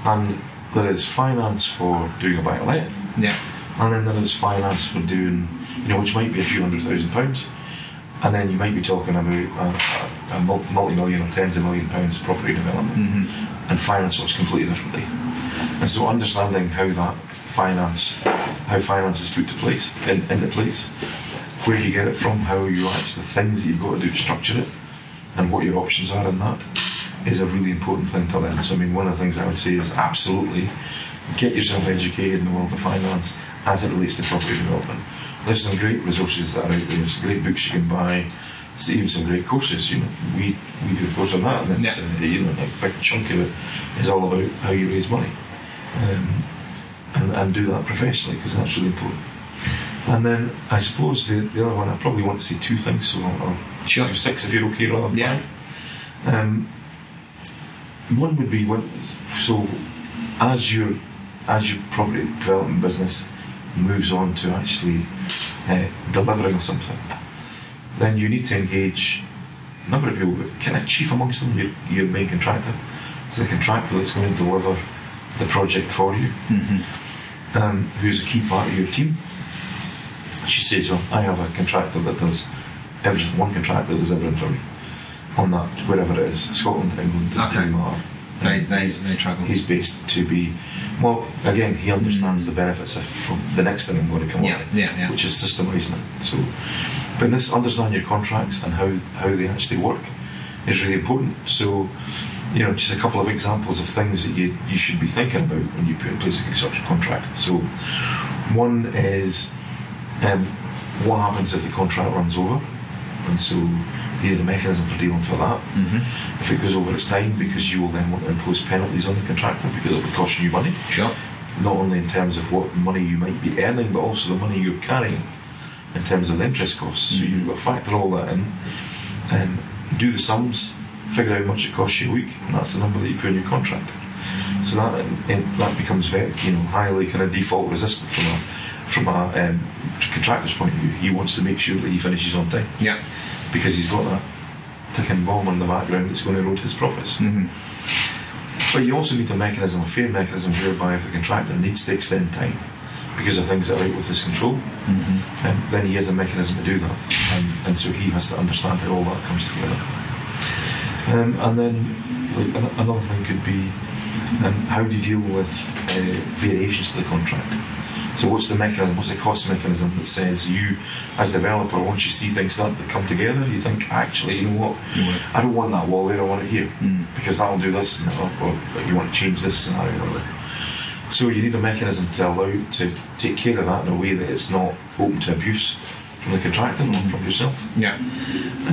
And there is finance for doing a buy to let, Yeah. And then there is finance for doing, you know, which might be a few hundred thousand pounds, and then you might be talking about a, a, a multi-million or tens of million pounds property development, mm-hmm. and finance works completely differently. And so understanding how that finance, how finance is put to place, in, into place, where you get it from, how you actually the things that you've got to do to structure it, and what your options are in that, is a really important thing to learn. So I mean, one of the things I would say is absolutely get yourself educated in the world of finance as it relates to property development. There's some great resources that are out there. There's great books you can buy. There's even some great courses. You know, we we do a course on that, and it's, Yeah. uh, you know, a big chunk of it is all about how you raise money, um, and, and do that professionally because that's really important. And then I suppose the, the other one I probably want to say two things. So I'll, I'll Sure. do six if you're okay rather than Yeah. five. Um, one would be when, so as your as your property development business moves on to actually uh, delivering something, then you need to engage a number of people, but kind of chief amongst them, your, your main contractor. So the contractor that's going to deliver the project for you, um, who's a key part of your team. She says, well, I have a contractor that does everything, one contractor that does everything for me on that, wherever it is, Scotland, England, doesn't Okay. matter. They, they, they struggle. He's based to be, well, again, he understands the benefits of, of the next thing I'm going to come Yeah, up with, yeah, yeah. which is systemising it. So, but this understand your contracts and how, how they actually work is really important. So, you know, just a couple of examples of things that you, you should be thinking about when you put in place a construction contract. So, one is um, what happens if the contract runs over, and so you need a mechanism for dealing for that. Mm-hmm. If it goes over its time, because you will then want to impose penalties on the contractor because it'll be costing you money, Sure. not only in terms of what money you might be earning, but also the money you're carrying in terms of the interest costs. So you've got to factor all that in and do the sums, figure out how much it costs you a week, and that's the number that you put in your contract. So that and that becomes very, you know, highly kind of default resistant from a from a um, contractor's point of view. He wants to make sure that he finishes on time Yeah. Because he's got that ticking bomb in the background that's going to erode his profits. Mm-hmm. But you also need a mechanism, a fair mechanism, whereby if the contractor needs to extend time because of things that are out with his control, Mm-hmm. um, then he has a mechanism to do that. And, and so he has to understand how all that comes together. Um, and then like, another thing could be um, how do you deal with uh, variations to the contract? So what's the mechanism, what's the cost mechanism that says you, as a developer, once you see things start to come together, you think, actually, you know what, I don't want that wall there, I want it here, because that'll do this, and or, or you want to change this scenario. So you need a mechanism to allow to take care of that in a way that it's not open to abuse from the contractor or from yourself. Yeah.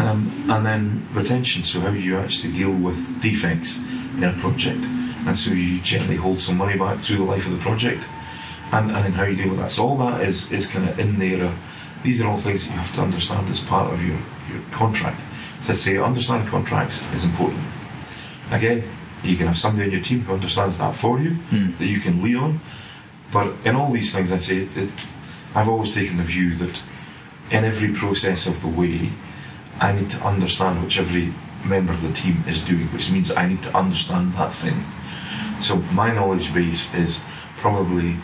Um, and then retention, so how do you actually deal with defects in a project. And so you gently hold some money back through the life of the project. And, and then how you deal with that. So all that is, is kind of in there. Uh, these are all things that you have to understand as part of your, your contract. So I'd say understand contracts is important. Again, you can have somebody on your team who understands that for you, that you can lean on. But in all these things, I'd say it, it, I've always taken the view that in every process of the way, I need to understand which every member of the team is doing, which means I need to understand that thing. So my knowledge base is probably,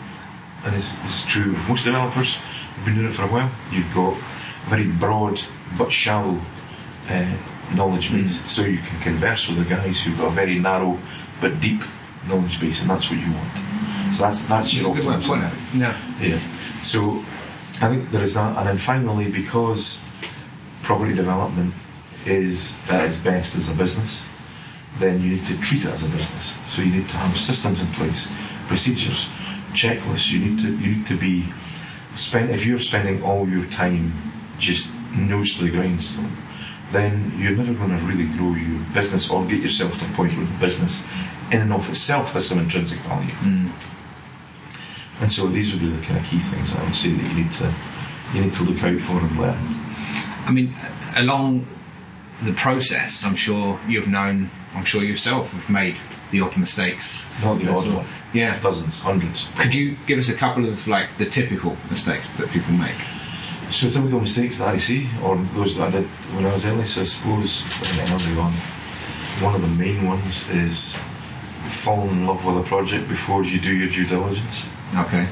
and it's, it's true of most developers who've been doing it for a while, you've got a very broad but shallow uh, knowledge base. So you can converse with the guys who've got a very narrow but deep knowledge base, and that's what you want. So that's that's It's a your good way of optimum putting it. Yeah. yeah. So I think there is that, and then finally, because property development is at its best as a business, then you need to treat it as a business. So you need to have systems in place, procedures, checklists. You need to you need to be spend if you're spending all your time just nose to the grindstone, then you're never going to really grow your business or get yourself to a point where the business in and of itself has some intrinsic value. Hmm. And so these would be the kind of key things I would say that you need to you need to look out for and learn. I mean, along the process, I'm sure you've known, I'm sure yourself have made the odd mistakes. Not the odd well. one. Yeah. Dozens, hundreds. Could you give us a couple of like the typical mistakes that people make? So typical mistakes that I see, or those that I did when I was early, so I suppose early on, one of the main ones is falling in love with a project before you do your due diligence. Okay.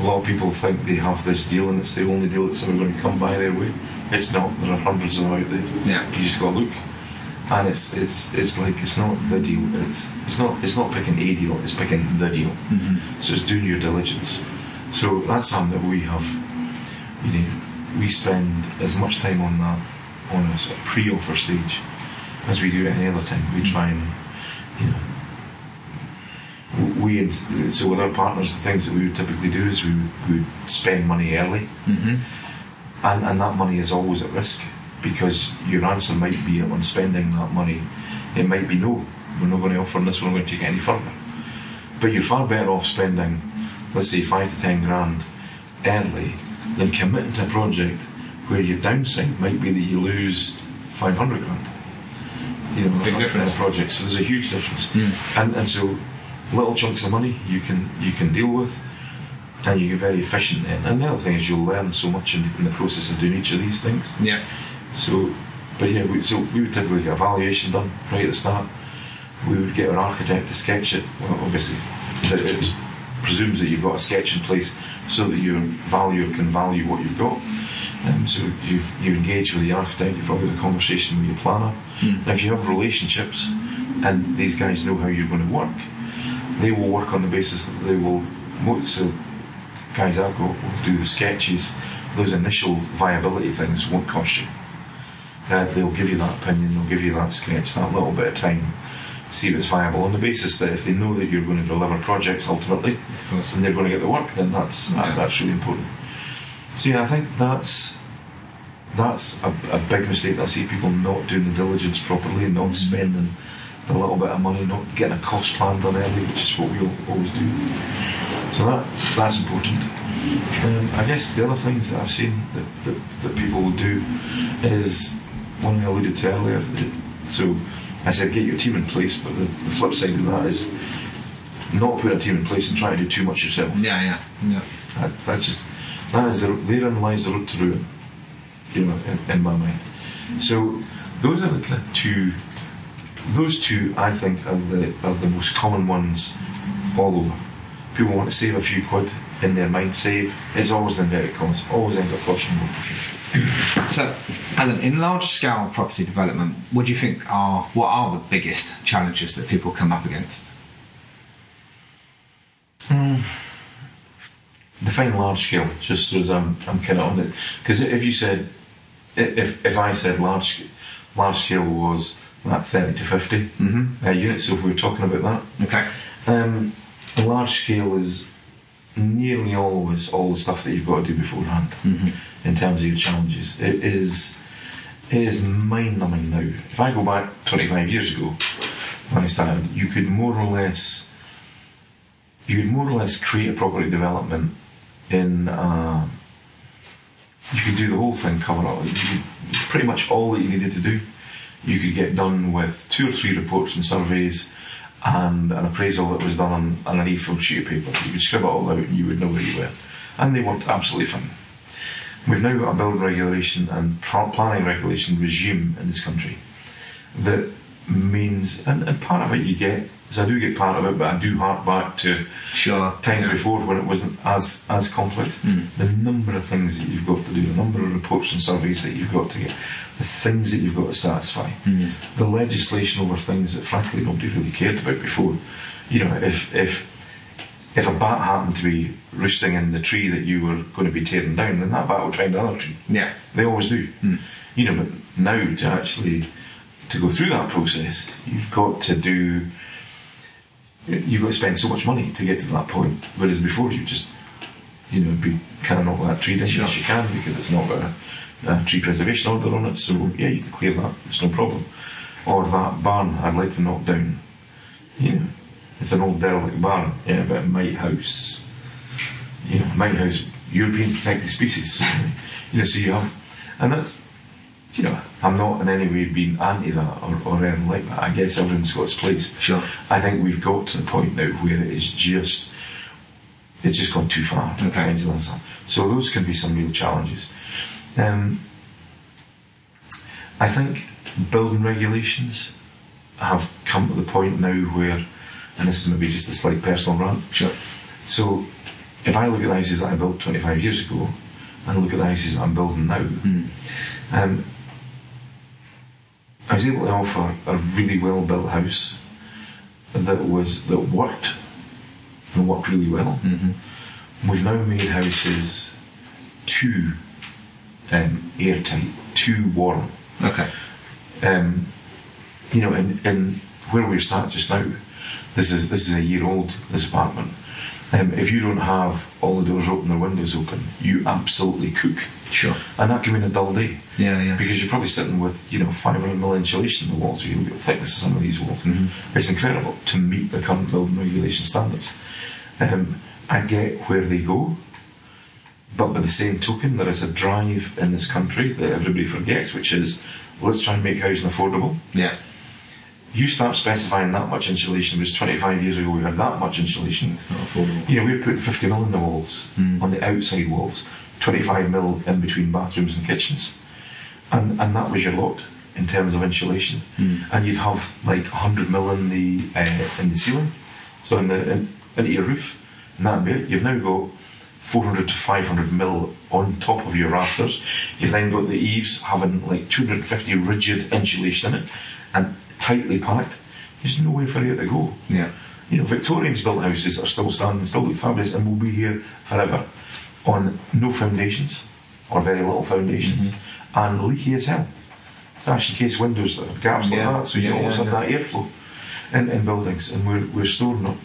A lot of people think they have this deal and it's the only deal that's ever going to come by their way. It's not. There are hundreds of them out there. Yeah. You just got to look, and it's it's it's like it's not the deal. It's it's not it's not picking a deal. It's picking the deal. So it's doing your diligence. So that's something that we have. You know, we spend as much time on that on a sort of pre-offer stage as we do any other time. We try and you know we so with our partners, the things that we would typically do is we would, we would spend money early, Mm-hmm. and, and that money is always at risk because your answer might be on spending that money. It might be no, we're not going to offer this, we're not going to take it any further. But you're far better off spending, let's say, five to ten grand early than committing to a project where your downside might be that you lose 500 grand. You know, Big difference. a. So there's a huge difference. Mm. And, and so little chunks of money you can you can deal with and you get very efficient then. And the other thing is you'll learn so much in, in the process of doing each of these things. Yeah. So, but yeah, we, so we would typically get a valuation done right at the start. We would get an architect to sketch it. Well, obviously, it, it presumes that you've got a sketch in place so that your valuer can value what you've got. Um, so you you engage with the architect. You've probably got a conversation with your planner. Now, if you have relationships and these guys know how you're going to work, they will work on the basis that they will. So, guys I've got will do the sketches. Those initial viability things won't cost you. Uh, they'll give you that opinion, they'll give you that sketch, that little bit of time, see if it's viable on the basis that if they know that you're going to deliver projects ultimately and they're going to get the work, then that's Yeah. that, that's really important. So yeah, I think that's that's a, a big mistake that I see people not doing the diligence properly and not spending a little bit of money, not getting a cost plan done early, which is what we al- always do. So that that's important. Um, I guess the other things that I've seen that, that, that people will do is one I alluded to earlier. So I said get your team in place, but the, the flip side of that is not put a team in place and try to do too much yourself. Yeah. Yeah. Yeah. That, that's just that is the, therein lies the road to ruin. You know, in, in my mind. So those are the kind of two. Those two, I think, are the are the most common ones all over. People want to save a few quid in their mind. Save. It's always an inverted commas. Always ends up costing more. So, Alan, in large scale property development, what do you think are what are the biggest challenges that people come up against? Define large scale, just as I'm, I'm kind of on it. Because if you said, if if I said large, large scale was that 30 to 50 Mm-hmm. uh, units, so if we were talking about that, Okay. Um, large scale is nearly always all the stuff that you've got to do beforehand in terms of your challenges. It is it is mind numbing now. If I go back 25 years ago when I started, you could more or less you could more or less create a property development in. Uh, you could do the whole thing, cover all. You could, pretty much all that you needed to do. You could get done with two or three reports and surveys and an appraisal that was done on, on an A4 sheet of paper. You could scribble it all out and you would know where you were. and they worked absolutely fine. We've now got a building regulation and planning regulation regime in this country that means, and, and part of it you get, so I do get part of it, but I do hark back to Sure. times before when it wasn't as as complex. Hmm. The number of things that you've got to do, the number of reports and surveys that you've got to get, the things that you've got to satisfy, hmm. the legislation over things that frankly nobody really cared about before. You know, if if if a bat happened to be roosting in the tree that you were going to be tearing down, then that bat would find another tree. Yeah. They always do. Hmm. You know, but now to actually to go through that process, you've got to do. You've got to spend so much money to get to that point, whereas before you just, you know, be kind of knock that tree down Sure. yes you can because it's not got a, a tree preservation order on it. So yeah, you can clear that. It's no problem. Or that barn I'd like to knock down. You know, it's an old derelict barn. Yeah, but it might house you know, house European protected species. you know, so you have, and that's, you know, I'm not in any way being anti that or, or anything like that. I guess everyone's got its place. Sure. I think we've got to the point now where it is just, it's just gone too far. Okay. So those can be some real challenges. Um, I think building regulations have come to the point now where, and this is maybe just a slight personal rant, Sure. so, if I look at the houses that I built 25 years ago and look at the houses that I'm building now, um, I was able to offer a really well built house that was that worked and worked really well. We've now made houses too um, airtight, too warm Okay. um, you know, and, in where we're sat just now, this is this is a year old. This apartment. Um, if you don't have all the doors open or windows open, you absolutely cook, Sure. and that can mean a dull day. Yeah, yeah. Because you're probably sitting with you know 500 mil insulation in the walls. You look at the thickness of some of these walls, it's incredible to meet the current building regulation standards. Um, I get where they go, but by the same token, there is a drive in this country that everybody forgets, which is let's try and make housing affordable. Yeah. You start specifying that much insulation, which 25 years ago we had that much insulation. It's not affordable. You know, we were putting 50 mil in the walls, on the outside walls, 25 mil in between bathrooms and kitchens. And, and that was your lot in terms of insulation. And you'd have like 100 mil in the, uh, in the ceiling, so in the, in, into your roof. And that'd be it. You've now got 400 to 500 mil on top of your rafters. You've then got the eaves having like 250 rigid insulation in it and tightly packed. There's nowhere for air to go. Yeah. You know, Victorians built houses are still standing, still look fabulous, and will be here forever on no foundations or very little foundations mm-hmm. and leaky as hell. Sash and case windows that have gaps Yeah. like that, so you Yeah, always yeah, have that airflow in, in buildings, and we're, we're storing up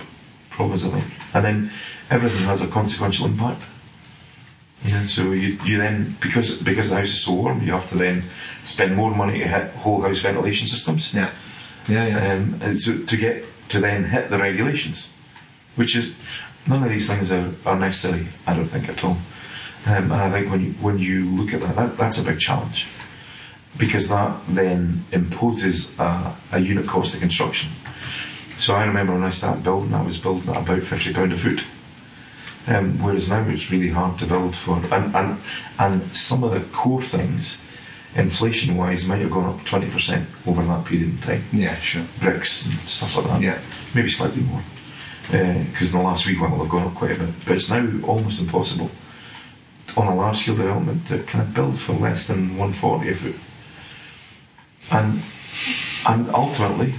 problems, I think. And then everything has a consequential impact. Know, so you, you then because because the house is so warm, you have to then spend more money to hit whole house ventilation systems Yeah. Yeah, yeah. um, and so to get to then hit the regulations, which is none of these things are, are necessary. I don't think at all. Um, and I think when you when you look at that, that that's a big challenge because that then imposes a, a unit cost of construction. So I remember when I started building, I was building at about fifty pound a foot. Um, whereas now it's really hard to build for, and, and and some of the core things, inflation wise, might have gone up twenty percent over that period in time yeah, sure. bricks and stuff like that. Yeah. Maybe slightly more. Because in the last week while they've gone up quite a bit. But it's now almost impossible on a large scale development to kind of build for less than 140 a foot. And and ultimately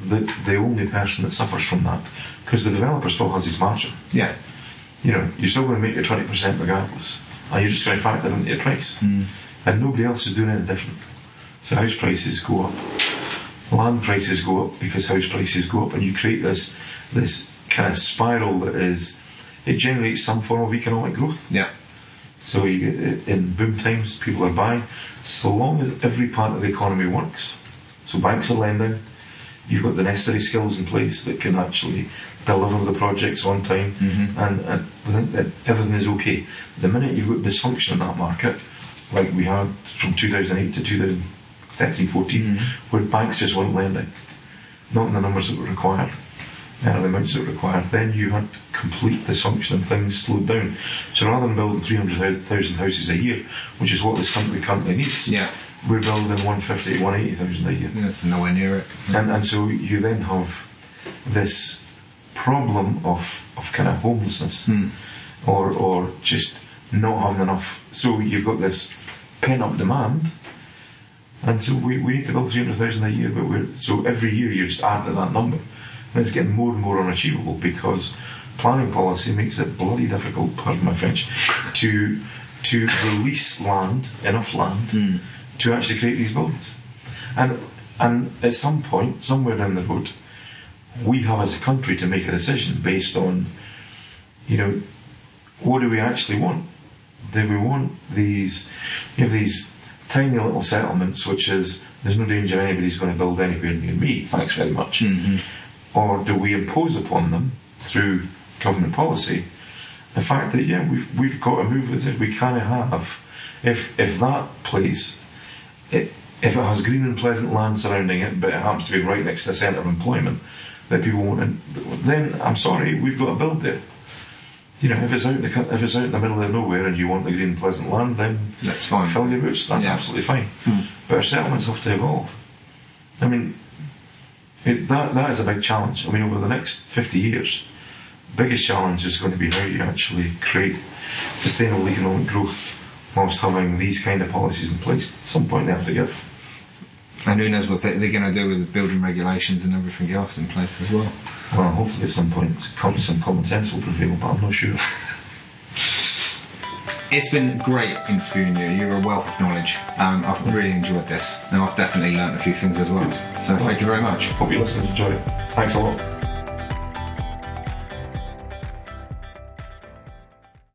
the the only person that suffers from that, because the developer still has his margin. Yeah. You know, you're still going to make your 20% regardless. And you're just going to factor into your price. Hmm. And nobody else is doing anything different. So house prices go up. Land prices go up because house prices go up and you create this this kind of spiral that is it generates some form of economic growth. Yeah. So you get in boom times, people are buying. So long as every part of the economy works, so banks are lending, you've got the necessary skills in place that can actually deliver the projects on time, and, and I think that everything is okay. The minute you've got dysfunction in that market, like we had from 2008 to 2013 14, where banks just weren't lending, not in the numbers that were required, uh, the amounts that were required, then you had complete dysfunction and things slowed down. So rather than building 300,000 houses a year, which is what this country currently needs, Yeah. we're building 150 180,000 a year. That's nowhere near it. And, and so you then have this problem of, of kind of homelessness hmm. or, or just not having enough. So you've got this pent up demand. And so we, we need to build 300,000 a year, but we're, so every year you're just adding to that number. And it's getting more and more unachievable because planning policy makes it bloody difficult, pardon my French, to, to release land, enough land, hmm. to actually create these buildings. And, and at some point, somewhere down the road, we have as a country to make a decision based on, you know, what do we actually want? Do we want these, you have these tiny little settlements, which is there's no danger anybody's going to build anywhere near me, thanks very much. Mm-hmm. Or do we impose upon them through government policy the fact that yeah we've we've got to move with it. We kind of have. If if that place, it, if it has green and pleasant land surrounding it, but it happens to be right next to the centre of employment that people want, to, then I'm sorry, we've got to build there. You know, if it's out in the if it's out in the middle of nowhere and you want the green and pleasant land, then That's fine. fill your boots. That's Yeah. absolutely fine. Hmm. But our settlements have to evolve. I mean, it, that that is a big challenge. I mean, over the next fifty years, biggest challenge is going to be how you actually create sustainable economic growth whilst having these kind of policies in place. At some point, they have to give. And who knows what they- they're going to do with the building regulations and everything else in place as well. Well, hopefully, at some point, some common sense will prevail, but I'm not sure. It's been great interviewing you. You're a wealth of knowledge. Um, I've really enjoyed this, and I've definitely learnt a few things as well. So thank you very much. Hope you listened and enjoyed it. Thanks a lot.